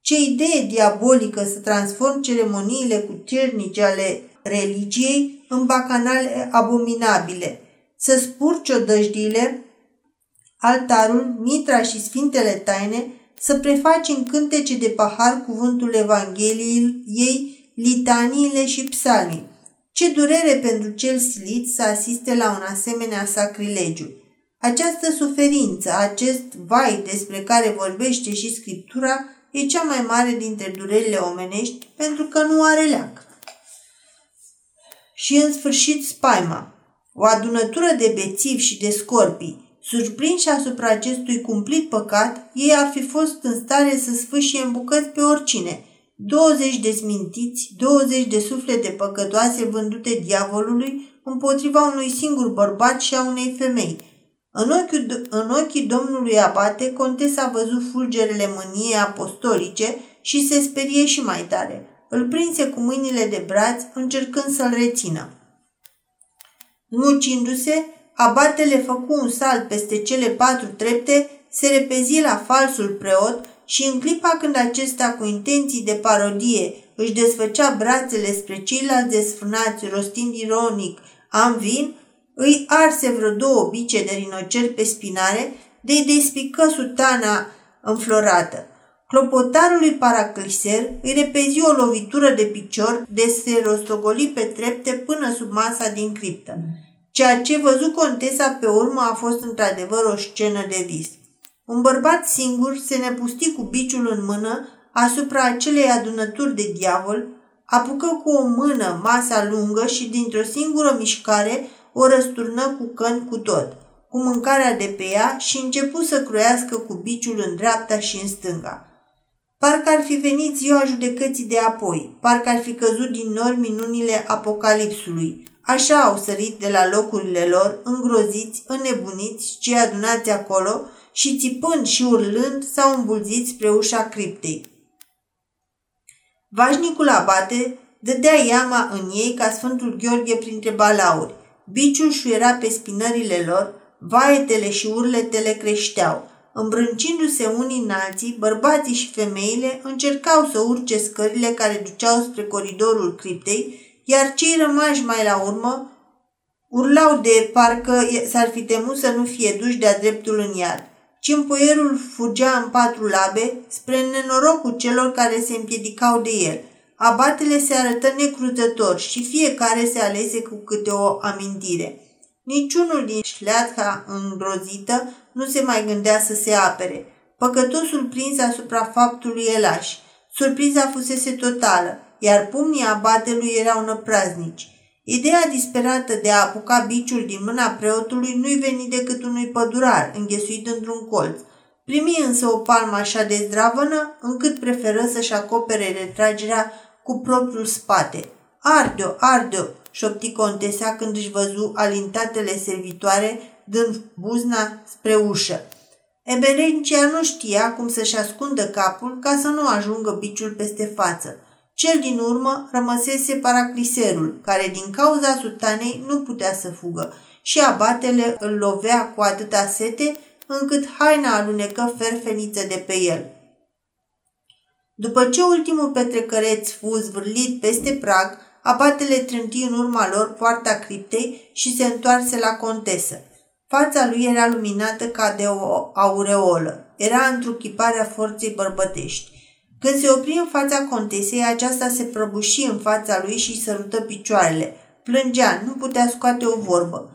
Ce idee diabolică să transform ceremoniile cu cernice ale religiei în bacanale abominabile, să spurci odăjdiile, altarul, mitra și sfintele taine, să prefaci în cântece de pahar cuvântul Evangheliei ei, litaniile și psalmii. Ce durere pentru cel silit să asiste la un asemenea sacrilegiu. Această suferință, acest vai despre care vorbește și Scriptura, e cea mai mare dintre durerile omenești pentru că nu are leac. Și în sfârșit spaima, o adunătură de bețivi și de scorpii, surprinși asupra acestui cumplit păcat, ei ar fi fost în stare să sfâșie în bucăți pe oricine – 20 de smintiți, 20 de suflete păcătoase vândute diavolului împotriva unui singur bărbat și a unei femei. În ochii, în ochii domnului abate, contesa văzut fulgerele mâniei apostolice și se sperie și mai tare. Îl prinse cu mâinile de braț, încercând să-l rețină. Mucindu-se, abatele făcu un salt peste cele patru trepte, se repezi la falsul preot și în clipa când acesta cu intenții de parodie își desfăcea brațele spre ceilalți desfânați, rostind ironic, am vin, îi arse vreo două bice de rinocer pe spinare, de-i despică sutana înflorată. Clopotarului paracliser îi repezi o lovitură de picior de se rostogoli pe trepte până sub masa din criptă. Ceea ce văzut contesa pe urmă a fost într-adevăr o scenă de vis. Un bărbat singur se nepusti cu biciul în mână asupra acelei adunături de diavol, apucă cu o mână masa lungă și dintr-o singură mișcare o răsturnă cu cân cu tot, cu mâncarea de pe ea și începu să croiască cu biciul în dreapta și în stânga. Parcă ar fi venit ziua judecății de apoi, parcă ar fi căzut din nori minunile apocalipsului. Așa au sărit de la locurile lor, îngroziți, înnebuniți, cei adunați acolo, și țipând și urlând s-au îmbulzit spre ușa criptei. Vașnicul abate dădea iama în ei ca Sfântul Gheorghe printre balauri. Biciul șuiera pe spinările lor, vaetele și urletele creșteau. Îmbrâncindu-se unii în alții, bărbații și femeile încercau să urce scările care duceau spre coridorul criptei, iar cei rămași mai la urmă urlau de parcă s-ar fi temut să nu fie duși de-a dreptul în iad. Cimpuierul fugea în patru labe spre nenorocul celor care se împiedicau de el. Abatele se arătă necrutător și fiecare se alese cu câte o amintire. Niciunul din șleatca îngrozită nu se mai gândea să se apere. Păcătosul prins asupra faptului elași. Surpriza fusese totală, iar pumnii abatelui erau năpraznici. Ideea disperată de a apuca biciul din mâna preotului nu-i veni decât unui pădurar, înghesuit într-un colț. Primi însă o palmă așa de zdravănă, încât preferă să-și acopere retragerea cu propriul spate. Arde-o, arde-o, șopti contesa când își văzu alintatele servitoare dând buzna spre ușă. Eberencia nu știa cum să-și ascundă capul ca să nu ajungă biciul peste față. Cel din urmă rămăsese paracliserul, care din cauza sutanei nu putea să fugă și abatele îl lovea cu atâta sete încât haina alunecă ferfeniță de pe el. După ce ultimul petrecăreț fu zvârlit peste prag, abatele trânti în urma lor poarta criptei și se întoarse la contesă. Fața lui era luminată ca de o aureolă. Era întruchiparea forței bărbătești. Când se opri în fața contesei, aceasta se prăbuși în fața lui și sărută picioarele. Plângea, nu putea scoate o vorbă.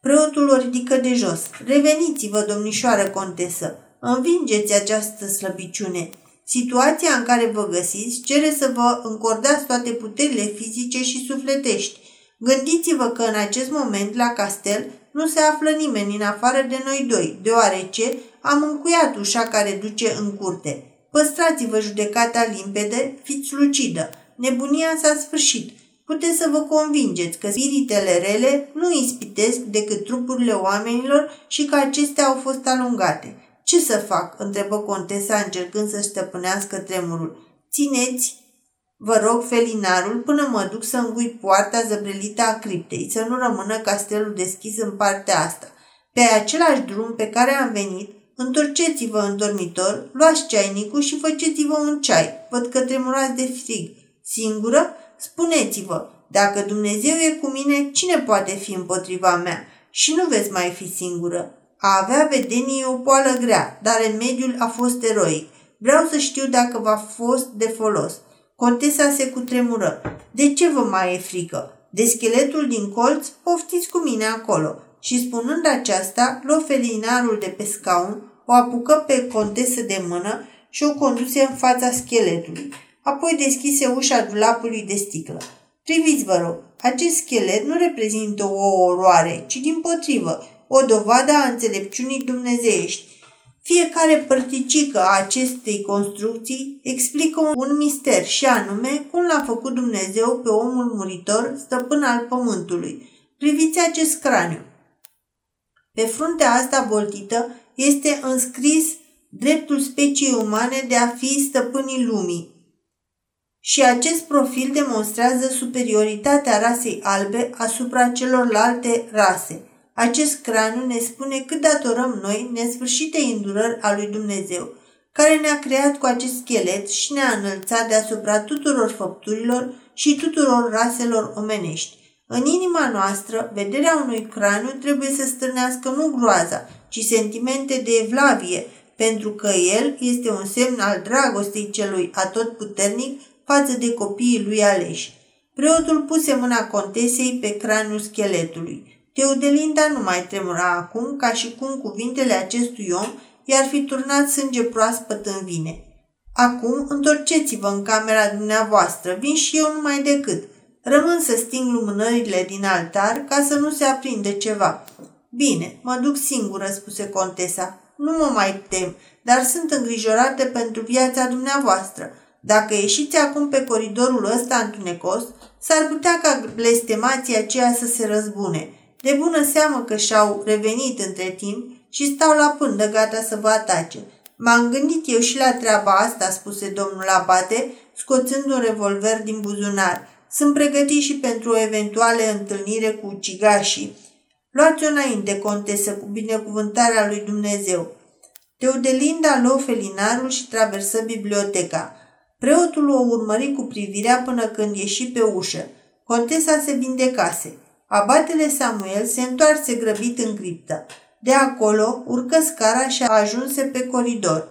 Preotul o ridică de jos. Reveniți-vă, domnișoară contesă. Învingeți această slăbiciune. Situația în care vă găsiți cere să vă încordați toate puterile fizice și sufletești. Gândiți-vă că în acest moment la castel nu se află nimeni în afară de noi doi, deoarece am încuiat ușa care duce în curte. Păstrați-vă judecata limpede, fiți lucidă. Nebunia s-a sfârșit. Puteți să vă convingeți că spiritele rele nu ispitesc decât trupurile oamenilor și că acestea au fost alungate. Ce să fac?" întrebă contesa încercând să stăpânească tremurul. Țineți, vă rog, felinarul, până mă duc să îngui poarta zăbrelită a criptei, să nu rămână castelul deschis în partea asta. Pe același drum pe care am venit, întorceți-vă în dormitor, luați ceainicul și faceți-vă un ceai. Văd că tremurați de frig. Singură? Spuneți-vă, dacă Dumnezeu e cu mine, cine poate fi împotriva mea? Și nu veți mai fi singură. A avea vedenie o poală grea, dar remediul a fost eroic. Vreau să știu dacă v-a fost de folos. Contesa se cutremură. De ce vă mai e frică? De scheletul din colț? Poftiți cu mine acolo. Și spunând aceasta, luă felinarul de pe scaun, o apucă pe contesă de mână și o conduse în fața scheletului. Apoi deschise ușa dulapului de sticlă. Priviți, vă rog, acest schelet nu reprezintă o oroare, ci din potrivă, o dovadă a înțelepciunii dumnezeiești. Fiecare părticică a acestei construcții explică un mister și anume cum l-a făcut Dumnezeu pe omul muritor, stăpân al pământului. Priviți acest craniu. Pe fruntea asta boltită este înscris dreptul speciei umane de a fi stăpânii lumii. Și acest profil demonstrează superioritatea rasei albe asupra celorlalte rase. Acest craniu ne spune cât datorăm noi nesfârșitei îndurări a lui Dumnezeu, care ne-a creat cu acest schelet și ne-a înălțat deasupra tuturor făpturilor și tuturor raselor omenești. În inima noastră, vederea unui craniu trebuie să stârnească nu groaza, ci sentimente de evlavie, pentru că el este un semn al dragostei celui atotputernic față de copiii lui aleși. Preotul puse mâna contesei pe craniul scheletului. Teodelinda nu mai tremura acum, ca și cum cuvintele acestui om i-ar fi turnat sânge proaspăt în vine. Acum, întorceți-vă în camera dumneavoastră, vin și eu numai decât. Rămân să sting lumânările din altar ca să nu se aprinde ceva. Bine, mă duc singură, spuse contesa. Nu mă mai tem, dar sunt îngrijorată pentru viața dumneavoastră. Dacă ieșiți acum pe coridorul ăsta întunecos, s-ar putea ca blestemația aceea să se răzbune. De bună seamă că și-au revenit între timp și stau la pândă gata să vă atace. M-am gândit eu și la treaba asta, spuse domnul Abate, scoțând un revolver din buzunar. Sunt pregătit și pentru o eventuală întâlnire cu ucigașii. Luați-o înainte, contesă, cu binecuvântarea lui Dumnezeu. Teodelinda luă felinarul și traversă biblioteca. Preotul o urmări cu privirea până când ieși pe ușă. Contesa se vindecase. Abatele Samuel se întoarse grăbit în criptă. De acolo urcă scara și ajunse pe coridor.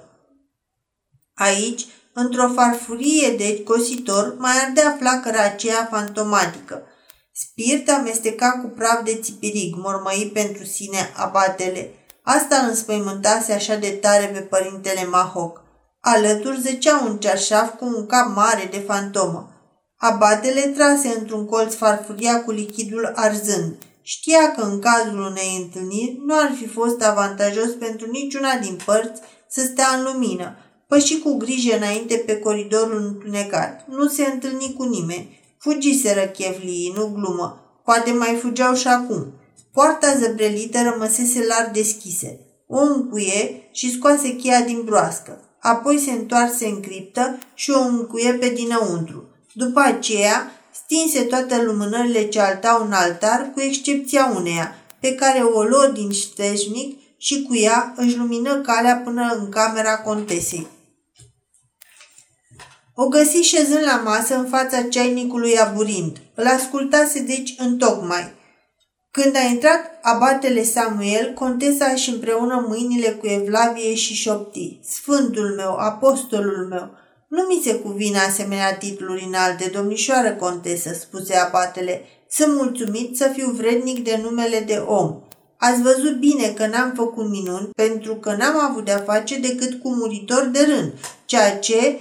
Aici, într-o farfurie de cositor, mai ardea flacăra aceea fantomatică. Spirit amesteca cu praf de țipirig, mormăi pentru sine abatele. Asta îl înspăimântase așa de tare pe părintele Mahoc. Alături zăcea un cearșaf cu un cap mare de fantomă. Abatele trase într-un colț farfuria cu lichidul arzând. Știa că în cazul unei întâlniri nu ar fi fost avantajos pentru niciuna din părți să stea în lumină. Păși cu grijă înainte pe coridorul întunecat. Nu se întâlni cu nimeni. Fugiseră chevlii, nu glumă. Poate mai fugeau și acum. Poarta zăbrelită rămăsese larg deschise. O încuie și scoase cheia din broască. Apoi se întoarse în criptă și o încuie pe dinăuntru. După aceea, stinse toate lumânările ce altau în altar, cu excepția uneia, pe care o luă din șteșnic și cu ea își lumină calea până în camera contesei. O găsi șezând la masă în fața ceainicului aburind. Îl ascultase deci întocmai. Când a intrat abatele Samuel, contesa și împreună mâinile cu Evlavie și șopti. Sfântul meu, apostolul meu, nu mi se cuvine asemenea titluri înalte, domnișoară contesă, spuse abatele. Sunt mulțumit să fiu vrednic de numele de om. Ați văzut bine că n-am făcut minuni, pentru că n-am avut de-a face decât cu muritori de rând, ceea ce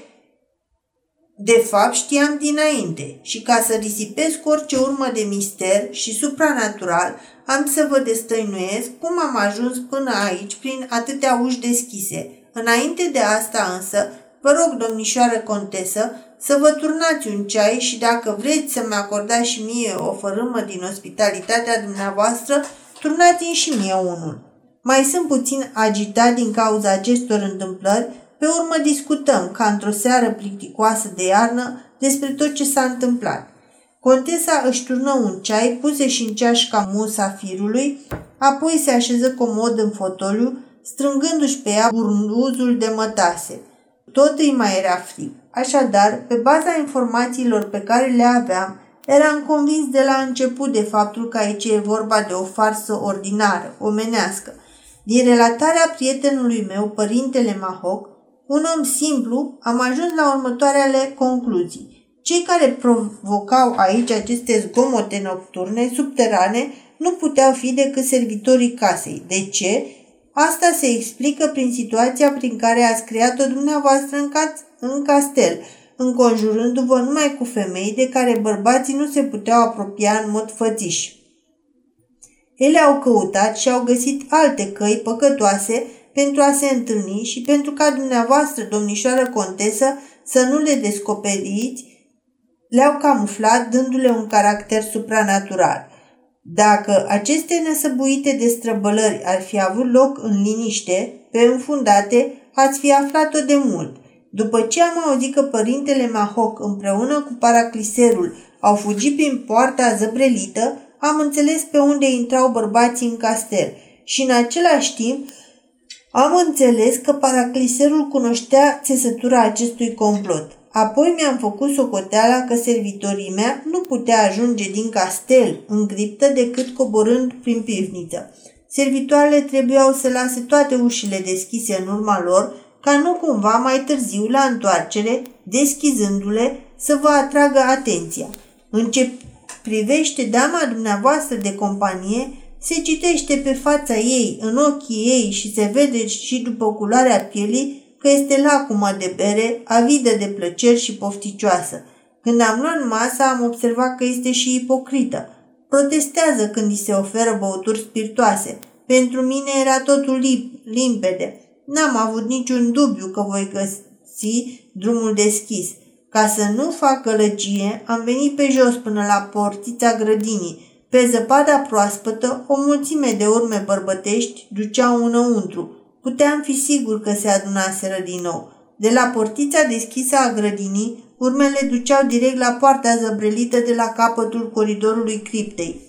de fapt știam dinainte și ca să risipesc orice urmă de mister și supranatural, am să vă destăinuiesc cum am ajuns până aici prin atâtea uși deschise. Înainte de asta însă, vă rog, domnișoară contesă, să vă turnați un ceai și dacă vreți să-mi acordați și mie o fărâmă din ospitalitatea dumneavoastră, turnați-mi și mie unul. Mai sunt puțin agitat din cauza acestor întâmplări, pe urmă discutăm, ca într-o seară plicticoasă de iarnă, despre tot ce s-a întâmplat. Contesa își turnă un ceai, puse și în ceașca musa firului, apoi se așeză comod în fotoliu, strângându-și pe ea burnuzul de mătase. Tot îi mai era frig. Așadar, pe baza informațiilor pe care le aveam, eram convins de la început de faptul că aici e vorba de o farsă ordinară, omenească. Din relatarea prietenului meu, părintele Mahoc, un om simplu, am ajuns la următoarele concluzii. Cei care provocau aici aceste zgomote nocturne, subterane, nu puteau fi decât servitorii casei. De ce? Asta se explică prin situația prin care ați creat-o dumneavoastră în, ca- în castel, înconjurându-vă numai cu femei de care bărbații nu se puteau apropia în mod fățiș. Ele au căutat și au găsit alte căi păcătoase pentru a se întâlni și pentru ca dumneavoastră, domnișoară contesă, să nu le descoperiți, le-au camuflat dându-le un caracter supranatural. Dacă aceste nesăbuite destrăbălări ar fi avut loc în liniște, pe înfundate, ați fi aflat-o de mult. După ce am auzit că părintele Mahoc împreună cu paracliserul au fugit prin poarta zăbrelită, am înțeles pe unde intrau bărbații în castel și în același timp am înțeles că paracliserul cunoștea țesătura acestui complot. Apoi mi-am făcut socoteala că servitorii mea nu putea ajunge din castel în criptă decât coborând prin pivniță. Servitoarele trebuiau să lase toate ușile deschise în urma lor, ca nu cumva mai târziu la întoarcere, deschizându-le, să vă atragă atenția. În ce privește dama dumneavoastră de companie, se citește pe fața ei, în ochii ei și se vede și după culoarea pielii că este lacumă de bere, avidă de plăceri și pofticioasă. Când am luat masa, am observat că este și ipocrită. Protestează când îi se oferă băuturi spiritoase. Pentru mine era totul limpede. N-am avut niciun dubiu că voi găsi drumul deschis. Ca să nu fac gălăgie, am venit pe jos până la portița grădinii, pe zăpada proaspătă, o mulțime de urme bărbătești duceau înăuntru. Puteam fi sigur că se adunaseră din nou. De la portița deschisă a grădinii, urmele duceau direct la poarta zăbrelită de la capătul coridorului criptei.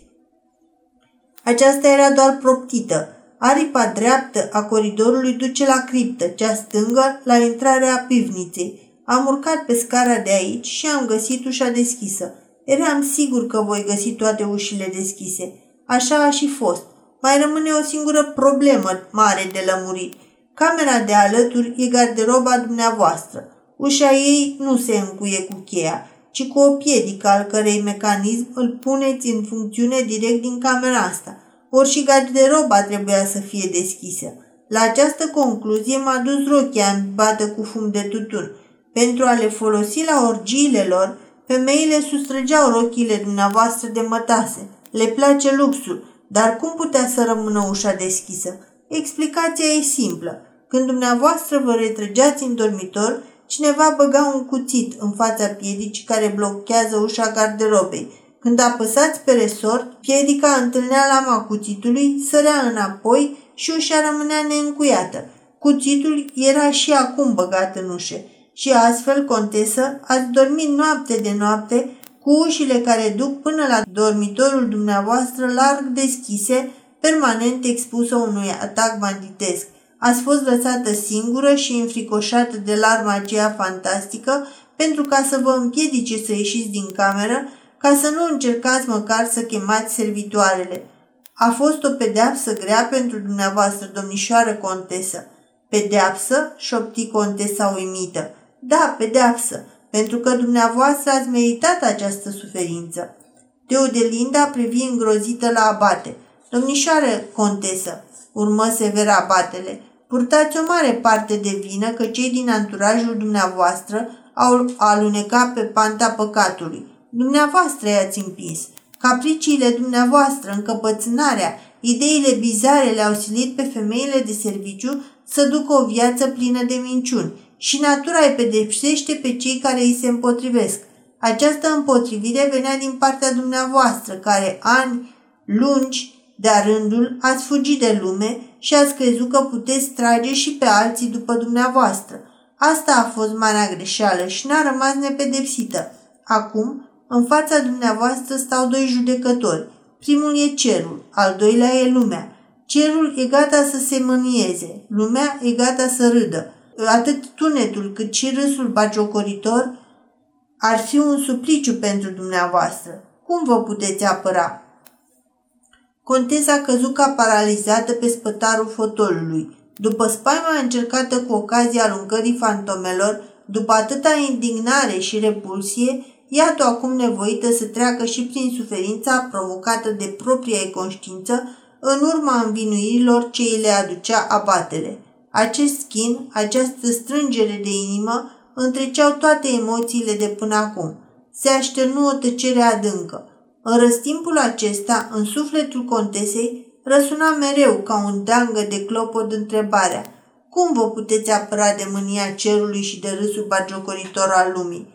Aceasta era doar proptită. Aripa dreaptă a coridorului duce la criptă, cea stângă la intrarea pivniței. Am urcat pe scara de aici și am găsit ușa deschisă. Eram sigur că voi găsi toate ușile deschise. Așa a și fost. Mai rămâne o singură problemă mare de lămurit. Camera de alături e garderoba dumneavoastră. Ușa ei nu se încuie cu cheia, ci cu o piedică al cărei mecanism îl puneți în funcțiune direct din camera asta. Ori și garderoba trebuia să fie deschisă. La această concluzie m-a dus rochia bată cu fum de tutun. Pentru a le folosi la orgiile lor, Femeile sustrăgeau rochile dumneavoastră de mătase. Le place luxul, dar cum putea să rămână ușa deschisă? Explicația e simplă. Când dumneavoastră vă retrăgeați în dormitor, cineva băga un cuțit în fața piedicii care blochează ușa garderobei. Când apăsați pe resort, piedica întâlnea lama cuțitului, sărea înapoi și ușa rămânea neîncuiată. Cuțitul era și acum băgat în ușă și astfel, contesă, ați dormit noapte de noapte cu ușile care duc până la dormitorul dumneavoastră larg deschise, permanent expusă unui atac banditesc. Ați fost lăsată singură și înfricoșată de larma aceea fantastică pentru ca să vă împiedice să ieșiți din cameră, ca să nu încercați măcar să chemați servitoarele. A fost o pedeapsă grea pentru dumneavoastră, domnișoară contesă. Pedeapsă? șopti contesa uimită. Da, pedeapsă, pentru că dumneavoastră ați meritat această suferință. Teodelinda privi îngrozită la abate. Domnișoară contesă, urmă sever abatele, purtați o mare parte de vină că cei din anturajul dumneavoastră au alunecat pe panta păcatului. Dumneavoastră i-ați împins. Capriciile dumneavoastră, încăpățânarea, ideile bizare le-au silit pe femeile de serviciu să ducă o viață plină de minciuni și natura îi pedepsește pe cei care îi se împotrivesc. Această împotrivire venea din partea dumneavoastră, care ani lungi de-a rândul ați fugit de lume și ați crezut că puteți trage și pe alții după dumneavoastră. Asta a fost marea greșeală și n-a rămas nepedepsită. Acum, în fața dumneavoastră stau doi judecători. Primul e cerul, al doilea e lumea. Cerul e gata să se mânieze, lumea e gata să râdă. Atât tunetul cât și râsul bagiocoritor ar fi un supliciu pentru dumneavoastră. Cum vă puteți apăra? Contesa a căzut ca paralizată pe spătarul fotolului. După spaima încercată cu ocazia aruncării fantomelor, după atâta indignare și repulsie, iată acum nevoită să treacă și prin suferința provocată de propria ei conștiință în urma învinuirilor ce îi le aducea abatele. Acest schin, această strângere de inimă, întreceau toate emoțiile de până acum. Se așternu o tăcere adâncă. În răstimpul acesta, în sufletul contesei, răsuna mereu ca un dangă de clopot întrebarea Cum vă puteți apăra de mânia cerului și de râsul bagiocoritor al lumii?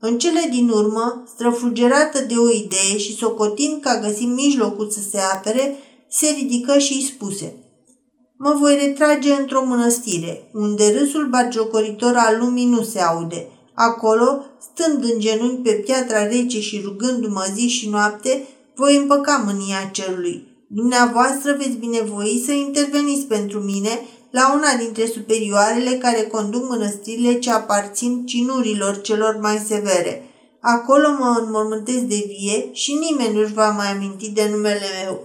În cele din urmă, străfulgerată de o idee și socotind că a găsit mijlocul să se apere, se ridică și îi spuse Mă voi retrage într-o mănăstire, unde râsul bagiocoritor al lumii nu se aude. Acolo, stând în genunchi pe piatra rece și rugându-mă zi și noapte, voi împăca mânia cerului. Dumneavoastră veți binevoi să interveniți pentru mine la una dintre superioarele care conduc mănăstirile ce aparțin cinurilor celor mai severe. Acolo mă înmormântez de vie și nimeni nu-și va mai aminti de numele meu.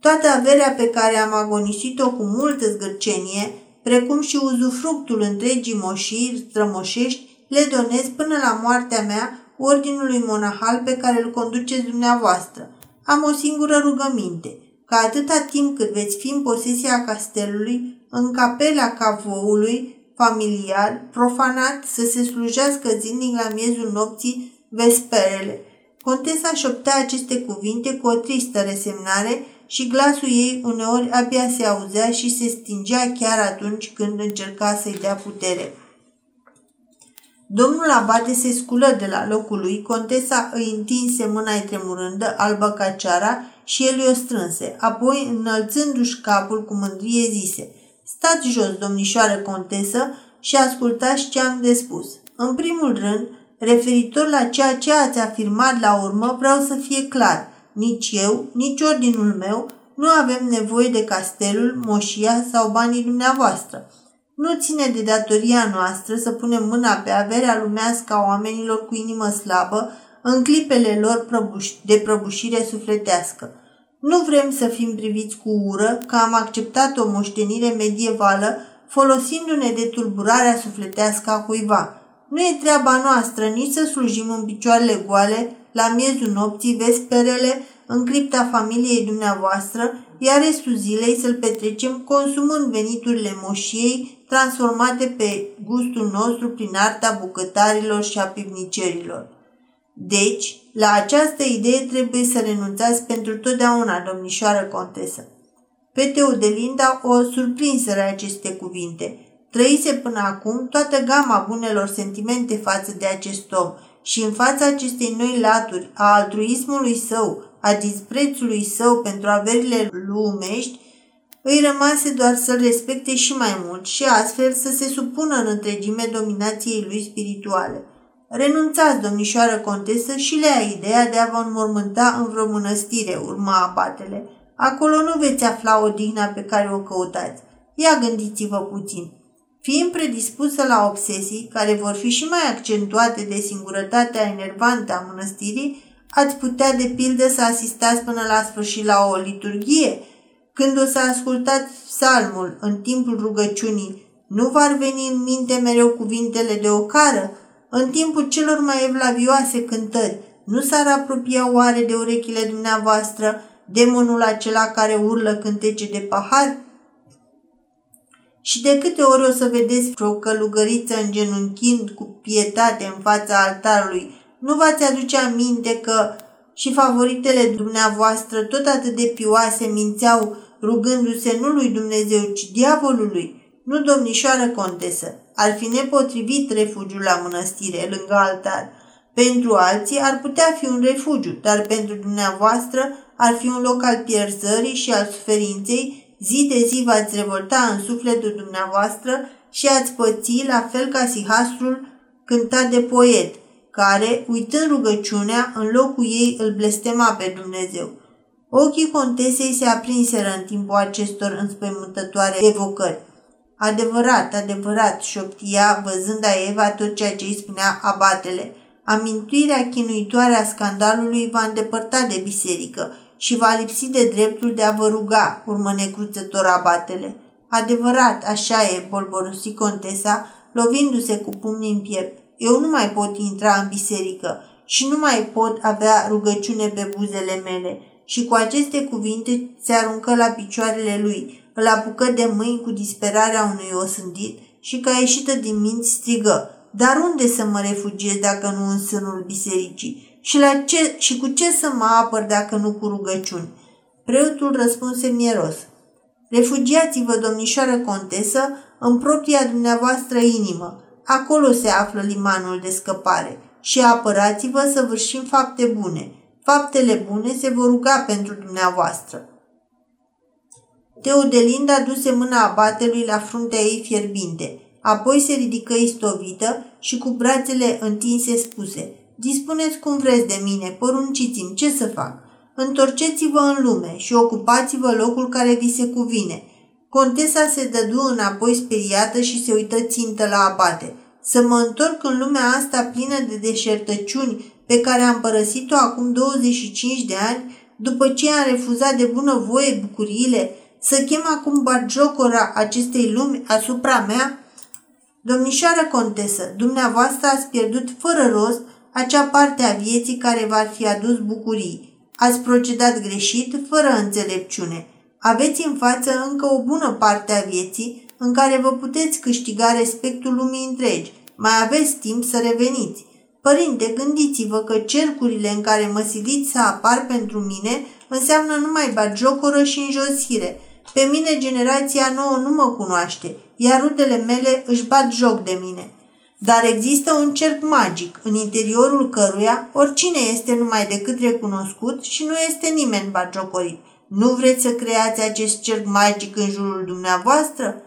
Toată averea pe care am agonisit-o cu multă zgârcenie, precum și uzufructul întregii moșiri strămoșești, le donez până la moartea mea ordinului monahal pe care îl conduceți dumneavoastră. Am o singură rugăminte, ca atâta timp cât veți fi în posesia castelului, în capela cavoului familiar, profanat, să se slujească zilnic la miezul nopții vesperele. Contesa șoptea aceste cuvinte cu o tristă resemnare și glasul ei uneori abia se auzea și se stingea chiar atunci când încerca să-i dea putere. Domnul abate se sculă de la locul lui, contesa îi întinse mâna tremurândă, albă ca ceara, și el o strânse. Apoi, înălțându-și capul cu mândrie, zise Stați jos, domnișoară contesă, și ascultați ce am de spus. În primul rând, referitor la ceea ce ați afirmat la urmă, vreau să fie clar. Nici eu, nici ordinul meu nu avem nevoie de castelul, moșia sau banii dumneavoastră. Nu ține de datoria noastră să punem mâna pe averea lumească a oamenilor cu inimă slabă în clipele lor de prăbușire sufletească. Nu vrem să fim priviți cu ură că am acceptat o moștenire medievală folosindu-ne de tulburarea sufletească a cuiva. Nu e treaba noastră nici să slujim în picioarele goale, la miezul nopții, vesperele, în cripta familiei dumneavoastră, iar restul zilei să-l petrecem consumând veniturile moșiei transformate pe gustul nostru prin arta bucătarilor și a pivnicerilor. Deci, la această idee trebuie să renunțați pentru totdeauna, domnișoară contesă. Pe Teodelinda o surprinseră aceste cuvinte. Trăise până acum toată gama bunelor sentimente față de acest om și în fața acestei noi laturi a altruismului său, a disprețului său pentru averile lumești, îi rămase doar să-l respecte și mai mult și astfel să se supună în întregime dominației lui spirituale. Renunțați, domnișoară contesă, și lea ideea de a vă înmormânta în vreo mănăstire, urma abatele. Acolo nu veți afla o digna pe care o căutați. Ia gândiți-vă puțin. Fiind predispusă la obsesii, care vor fi și mai accentuate de singurătatea enervantă a mănăstirii, ați putea de pildă să asistați până la sfârșit la o liturghie, când o să ascultați psalmul în timpul rugăciunii, nu v-ar veni în minte mereu cuvintele de ocară? În timpul celor mai evlavioase cântări, nu s-ar apropia oare de urechile dumneavoastră demonul acela care urlă cântece de pahar? Și de câte ori o să vedeți o călugăriță îngenunchind cu pietate în fața altarului, nu v-ați aduce aminte că și favoritele dumneavoastră tot atât de pioase mințeau rugându-se nu lui Dumnezeu, ci diavolului? Nu, domnișoară contesă, ar fi nepotrivit refugiul la mănăstire, lângă altar. Pentru alții ar putea fi un refugiu, dar pentru dumneavoastră ar fi un loc al pierzării și al suferinței, zi de zi v-ați revolta în sufletul dumneavoastră și ați păți la fel ca sihastrul cântat de poet, care, uitând rugăciunea, în locul ei îl blestema pe Dumnezeu. Ochii contesei se aprinseră în timpul acestor înspăimântătoare evocări. Adevărat, adevărat, șoptia, văzând a Eva tot ceea ce îi spunea abatele. Amintirea chinuitoare a scandalului va îndepărta de biserică și va lipsi de dreptul de a vă ruga, urmă necruțător abatele. Adevărat, așa e, bolborosi contesa, lovindu-se cu pumnii în piept. Eu nu mai pot intra în biserică și nu mai pot avea rugăciune pe buzele mele. Și cu aceste cuvinte se aruncă la picioarele lui, îl apucă de mâini cu disperarea unui osândit și ca ieșită din minți strigă, dar unde să mă refugiez dacă nu în sânul bisericii? Și, la ce, și cu ce să mă apăr dacă nu cu rugăciuni? Preotul răspunse mieros. Refugiați-vă, domnișoară contesă, în propria dumneavoastră inimă. Acolo se află limanul de scăpare. Și apărați-vă să vârșim fapte bune. Faptele bune se vor ruga pentru dumneavoastră. Teodelinda duse mâna abatelui la fruntea ei fierbinte. Apoi se ridică istovită și cu brațele întinse spuse Dispuneți cum vreți de mine, porunciți-mi ce să fac. Întorceți-vă în lume și ocupați-vă locul care vi se cuvine. Contesa se dădu înapoi speriată și se uită țintă la abate. Să mă întorc în lumea asta plină de deșertăciuni pe care am părăsit-o acum 25 de ani, după ce am refuzat de bună voie bucuriile, să chem acum bagiocora acestei lumi asupra mea? Domnișoară contesă, dumneavoastră ați pierdut fără rost acea parte a vieții care v-ar fi adus bucurii. Ați procedat greșit, fără înțelepciune. Aveți în față încă o bună parte a vieții în care vă puteți câștiga respectul lumii întregi. Mai aveți timp să reveniți. Părinte, gândiți-vă că cercurile în care mă siliți să apar pentru mine înseamnă numai bagiocoră și înjosire – pe mine generația nouă nu mă cunoaște, iar rudele mele își bat joc de mine. Dar există un cerc magic, în interiorul căruia oricine este numai decât recunoscut și nu este nimeni bagiocorit. Nu vreți să creați acest cerc magic în jurul dumneavoastră?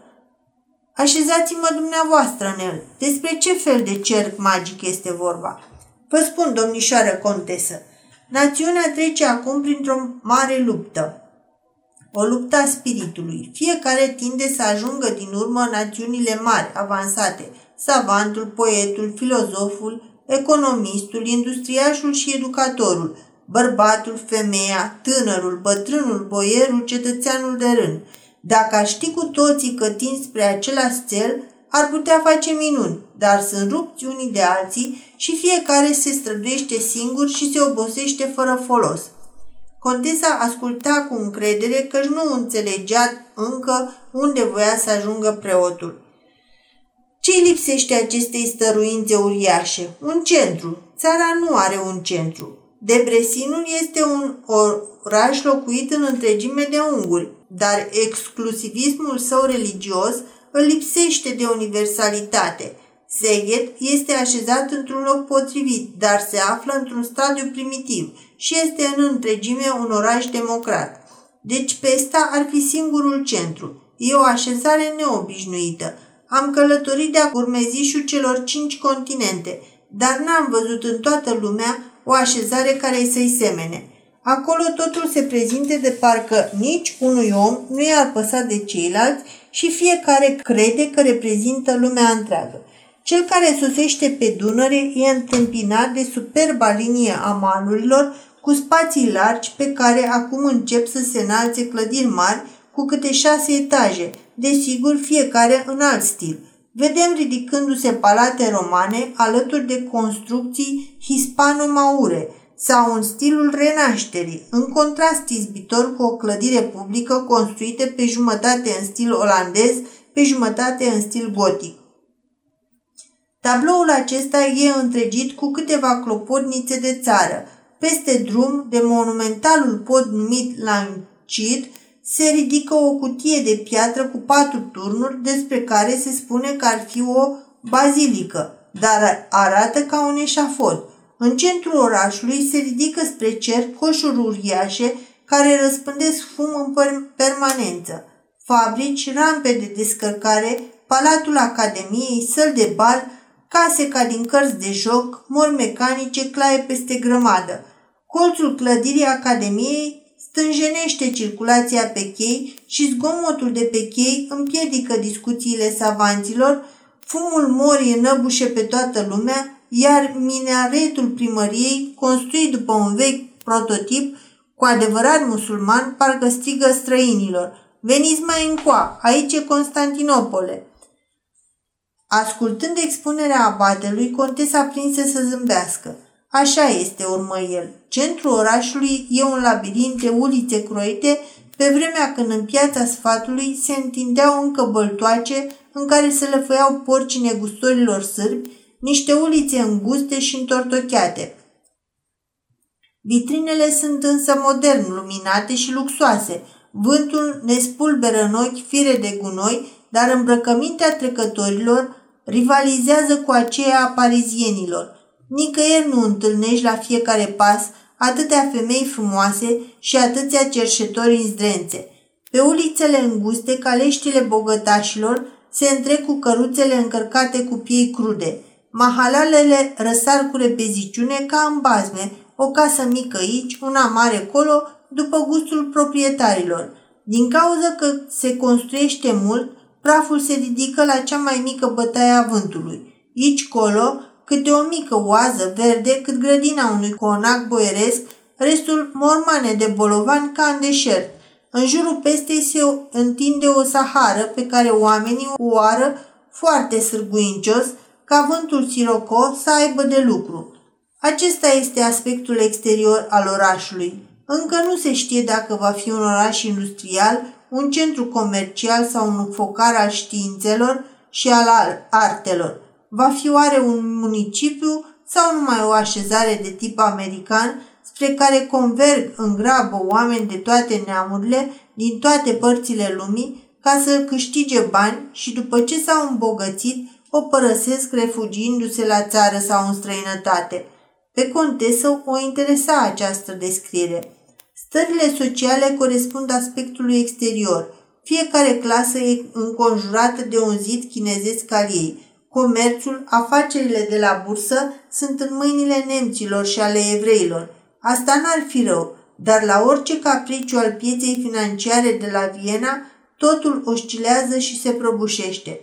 Așezați-mă dumneavoastră în el. Despre ce fel de cerc magic este vorba? Vă spun, domnișoară contesă, națiunea trece acum printr-o mare luptă o luptă a spiritului. Fiecare tinde să ajungă din urmă națiunile mari, avansate, savantul, poetul, filozoful, economistul, industriașul și educatorul, bărbatul, femeia, tânărul, bătrânul, boierul, cetățeanul de rând. Dacă aș ști cu toții că tind spre același cel, ar putea face minuni, dar sunt rupți unii de alții și fiecare se străduiește singur și se obosește fără folos. Contesa asculta cu încredere că nu înțelegea încă unde voia să ajungă preotul. Ce lipsește acestei stăruințe uriașe? Un centru. Țara nu are un centru. Debresinul este un oraș locuit în întregime de unguri, dar exclusivismul său religios îl lipsește de universalitate. Seghet este așezat într-un loc potrivit, dar se află într-un stadiu primitiv și este în întregime un oraș democrat. Deci Pesta ar fi singurul centru. E o așezare neobișnuită. Am călătorit de-a urmezișul celor cinci continente, dar n-am văzut în toată lumea o așezare care să-i semene. Acolo totul se prezinte de parcă nici unui om nu i-ar păsa de ceilalți și fiecare crede că reprezintă lumea întreagă. Cel care sosește pe Dunăre e întâmpinat de superba linie a malurilor cu spații largi pe care acum încep să se înalțe clădiri mari cu câte șase etaje, desigur fiecare în alt stil. Vedem ridicându-se palate romane alături de construcții hispano-maure sau în stilul renașterii, în contrast izbitor cu o clădire publică construită pe jumătate în stil olandez, pe jumătate în stil gotic. Tabloul acesta e întregit cu câteva clopotnițe de țară. Peste drum, de monumentalul pod numit Lancid, se ridică o cutie de piatră cu patru turnuri despre care se spune că ar fi o bazilică, dar arată ca un eșafod. În centrul orașului se ridică spre cer coșuri uriașe care răspândesc fum în permanență. Fabrici, rampe de descărcare, Palatul Academiei, săl de bal, case ca din cărți de joc, mori mecanice, claie peste grămadă. Colțul clădirii Academiei stânjenește circulația pe chei și zgomotul de pe chei împiedică discuțiile savanților, fumul morii înăbușe pe toată lumea, iar minaretul primăriei, construit după un vechi prototip, cu adevărat musulman, parcă strigă străinilor. Veniți mai încoa, aici e Constantinopole. Ascultând expunerea abatelui, contesa prinse să zâmbească. Așa este, urmă el. Centrul orașului e un labirint de ulițe croite, pe vremea când în piața sfatului se întindeau încă băltoace în care se lăfăiau porci negustorilor sârbi, niște ulițe înguste și întortocheate. Vitrinele sunt însă modern luminate și luxoase. Vântul ne spulberă în ochi fire de gunoi, dar îmbrăcămintea trecătorilor rivalizează cu aceea a parizienilor. Nicăieri nu întâlnești la fiecare pas atâtea femei frumoase și atâția cerșetori în zdrențe. Pe ulițele înguste, caleștile bogătașilor se întrec cu căruțele încărcate cu piei crude. Mahalalele răsar cu repeziciune ca în bazme, o casă mică aici, una mare colo, după gustul proprietarilor. Din cauza că se construiește mult, praful se ridică la cea mai mică bătaie a vântului. Aici colo, câte o mică oază verde cât grădina unui conac boieresc, restul mormane de bolovan ca în deșert. În jurul pestei se întinde o sahară pe care oamenii o oară foarte sârguincios, ca vântul siroco să aibă de lucru. Acesta este aspectul exterior al orașului. Încă nu se știe dacă va fi un oraș industrial, un centru comercial sau un focar al științelor și al artelor. Va fi oare un municipiu sau numai o așezare de tip american spre care converg în grabă oameni de toate neamurile, din toate părțile lumii, ca să câștige bani și după ce s-au îmbogățit, o părăsesc refugiindu-se la țară sau în străinătate. Pe contesă o interesa această descriere. Stările sociale corespund aspectului exterior. Fiecare clasă e înconjurată de un zid chinezesc al ei. Comerțul, afacerile de la bursă sunt în mâinile nemților și ale evreilor. Asta n-ar fi rău, dar la orice capriciu al pieței financiare de la Viena, totul oscilează și se prăbușește.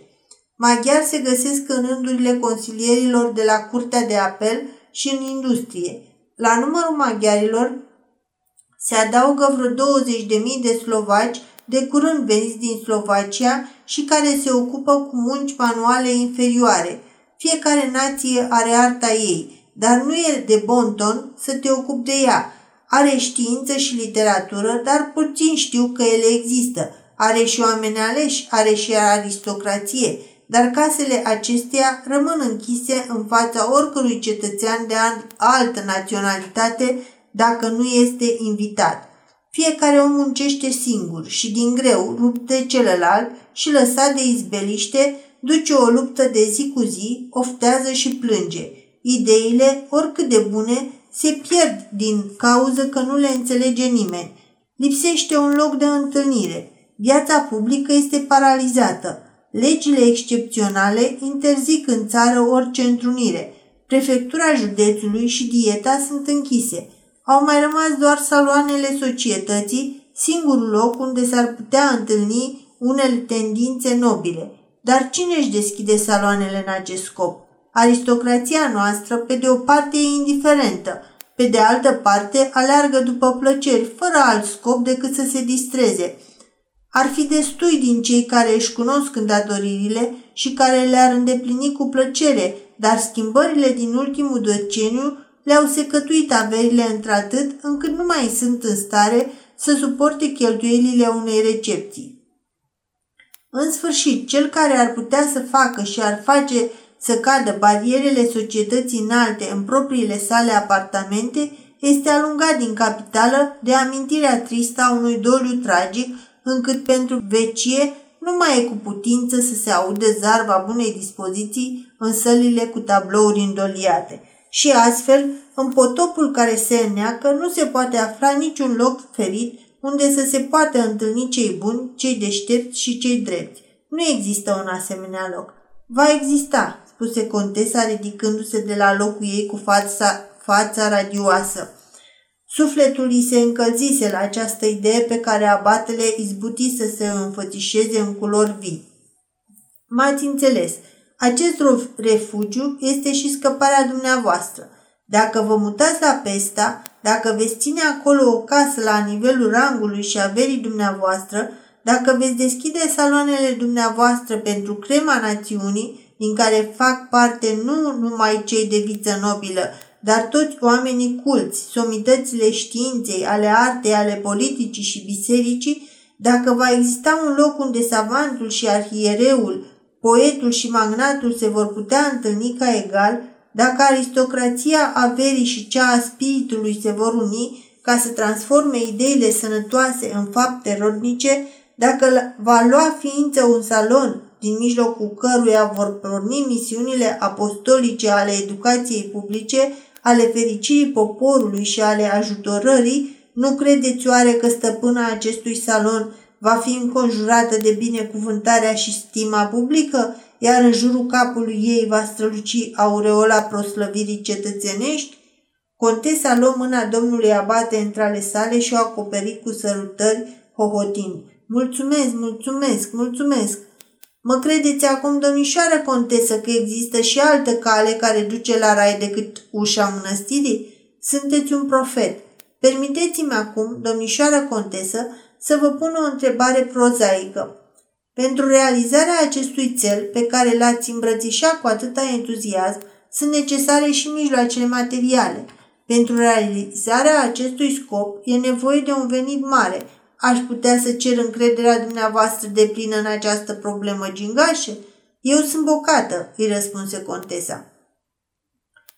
Maghiari se găsesc în rândurile consilierilor de la Curtea de Apel și în industrie. La numărul maghiarilor se adaugă vreo 20.000 de slovaci de curând veniți din Slovacia și care se ocupă cu munci manuale inferioare. Fiecare nație are arta ei, dar nu e de bon ton să te ocupi de ea. Are știință și literatură, dar puțin știu că ele există. Are și oameni aleși, are și aristocrație, dar casele acesteia rămân închise în fața oricărui cetățean de altă naționalitate dacă nu este invitat. Fiecare om muncește singur și din greu lupte celălalt și lăsat de izbeliște duce o luptă de zi cu zi, oftează și plânge. Ideile, oricât de bune, se pierd din cauză că nu le înțelege nimeni. Lipsește un loc de întâlnire. Viața publică este paralizată. Legile excepționale interzic în țară orice întrunire. Prefectura județului și dieta sunt închise. Au mai rămas doar saloanele societății, singurul loc unde s-ar putea întâlni unele tendințe nobile. Dar cine își deschide saloanele în acest scop? Aristocrația noastră, pe de o parte, e indiferentă, pe de altă parte, aleargă după plăceri, fără alt scop decât să se distreze. Ar fi destui din cei care își cunosc îndatoririle și care le-ar îndeplini cu plăcere, dar schimbările din ultimul deceniu le-au secătuit averile într-atât încât nu mai sunt în stare să suporte cheltuielile unei recepții. În sfârșit, cel care ar putea să facă și ar face să cadă barierele societății înalte în propriile sale apartamente este alungat din capitală de amintirea tristă a unui doliu tragic, încât pentru vecie nu mai e cu putință să se audă zarva bunei dispoziții în sălile cu tablouri îndoliate. Și astfel, în potopul care se înneacă, nu se poate afla niciun loc ferit unde să se poată întâlni cei buni, cei deștepți și cei drepți. Nu există un asemenea loc. Va exista, spuse contesa ridicându-se de la locul ei cu fața, fața radioasă. Sufletul îi se încălzise la această idee pe care abatele izbuti să se înfățișeze în culori vii. M-ați înțeles. Acest refugiu este și scăparea dumneavoastră. Dacă vă mutați la Pesta, dacă veți ține acolo o casă la nivelul rangului și averii dumneavoastră, dacă veți deschide saloanele dumneavoastră pentru crema națiunii, din care fac parte nu numai cei de viță nobilă, dar toți oamenii culți, somitățile științei, ale artei, ale politicii și bisericii, dacă va exista un loc unde savantul și arhiereul, poetul și magnatul se vor putea întâlni ca egal, dacă aristocrația averii și cea a spiritului se vor uni ca să transforme ideile sănătoase în fapte rodnice, dacă va lua ființă un salon din mijlocul căruia vor porni misiunile apostolice ale educației publice, ale fericirii poporului și ale ajutorării, nu credeți oare că stăpâna acestui salon va fi înconjurată de binecuvântarea și stima publică, iar în jurul capului ei va străluci aureola proslăvirii cetățenești? Contesa luă mâna domnului abate între ale sale și o acoperi cu sărutări, hohotind. Mulțumesc, mulțumesc, mulțumesc! Mă credeți acum, domnișoară contesă, că există și altă cale care duce la rai decât ușa mănăstirii? Sunteți un profet. Permiteți-mi acum, domnișoară contesă, să vă pun o întrebare prozaică. Pentru realizarea acestui cel pe care l-ați îmbrățișat cu atâta entuziasm, sunt necesare și mijloacele materiale. Pentru realizarea acestui scop e nevoie de un venit mare. Aș putea să cer încrederea dumneavoastră de plină în această problemă gingașă? Eu sunt bocată, îi răspunse contesa.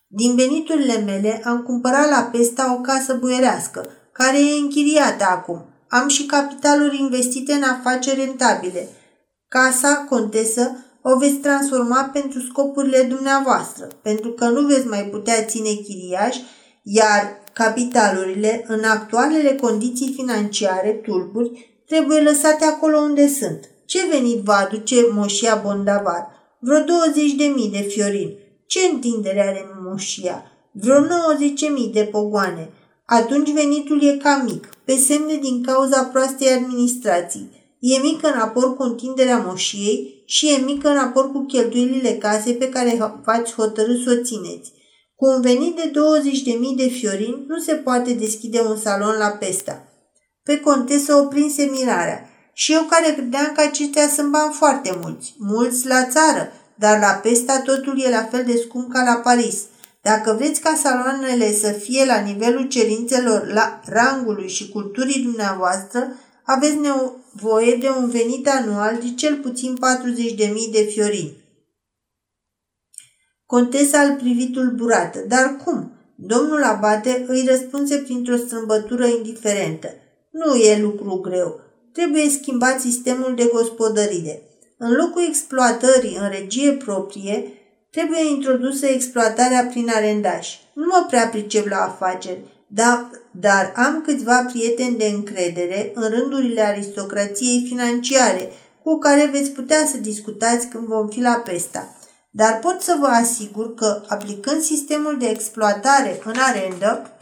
Din veniturile mele am cumpărat la Pesta o casă buierească, care e închiriată acum. Am și capitaluri investite în afaceri rentabile – Casa, contesă, o veți transforma pentru scopurile dumneavoastră, pentru că nu veți mai putea ține chiriaș, iar capitalurile, în actualele condiții financiare tulburi, trebuie lăsate acolo unde sunt. Ce venit va aduce moșia Bondavar? Vreo 20.000 de fiorini. Ce întindere are moșia? Vreo 90.000 de pogoane. Atunci venitul e cam mic, pe semne din cauza proastei administrații. E mică în raport cu întinderea moșiei și e mică în raport cu cheltuielile casei pe care v-ați hotărât să o țineți. Cu un venit de 20.000 de fiorini nu se poate deschide un salon la Pesta. Pe contesă o prinse mirarea. Și eu care credeam că aceștia sunt bani foarte mulți, mulți la țară, dar la Pesta totul e la fel de scump ca la Paris. Dacă vreți ca saloanele să fie la nivelul cerințelor la rangului și culturii dumneavoastră, aveți nevoie de un venit anual de cel puțin 40.000 de fiorini. Contesa îl privi tulburată. Dar cum? Domnul Abate îi răspunse printr-o strâmbătură indiferentă. Nu e lucru greu. Trebuie schimbat sistemul de gospodărire. În locul exploatării în regie proprie, trebuie introdusă exploatarea prin arendași. Nu mă prea pricep la afaceri, dar, dar am câțiva prieteni de încredere în rândurile aristocrației financiare cu care veți putea să discutați când vom fi la Pesta. Dar pot să vă asigur că, aplicând sistemul de exploatare în arendă,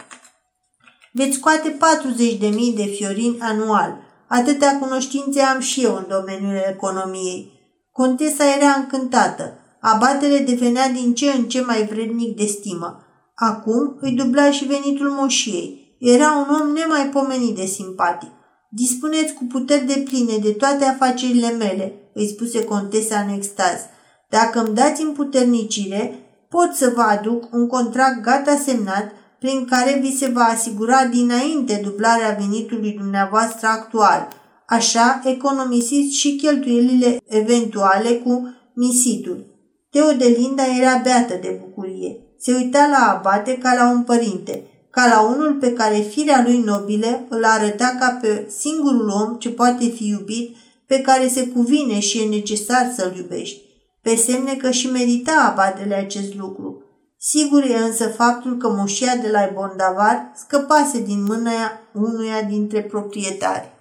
Veți scoate 40.000 de fiorini anual. Atâtea cunoștințe am și eu în domeniul economiei. Contesa era încântată. Abatele devenea din ce în ce mai vrednic de stimă. Acum îi dubla și venitul moșiei. Era un om nemaipomenit de simpatic. Dispuneți cu puteri de pline de toate afacerile mele, îi spuse contesa în extaz. Dacă îmi dați împuternicire, pot să vă aduc un contract gata semnat prin care vi se va asigura dinainte dublarea venitului dumneavoastră actual. Așa economisiți și cheltuielile eventuale cu misitul. Teodelinda era beată de bucurie. Se uita la abate ca la un părinte, ca la unul pe care firea lui nobile îl arăta ca pe singurul om ce poate fi iubit, pe care se cuvine și e necesar să-l iubești. Pe semne că și merita abatele acest lucru. Sigur e însă faptul că moșia de la Bondavar scăpase din mâna unuia dintre proprietari.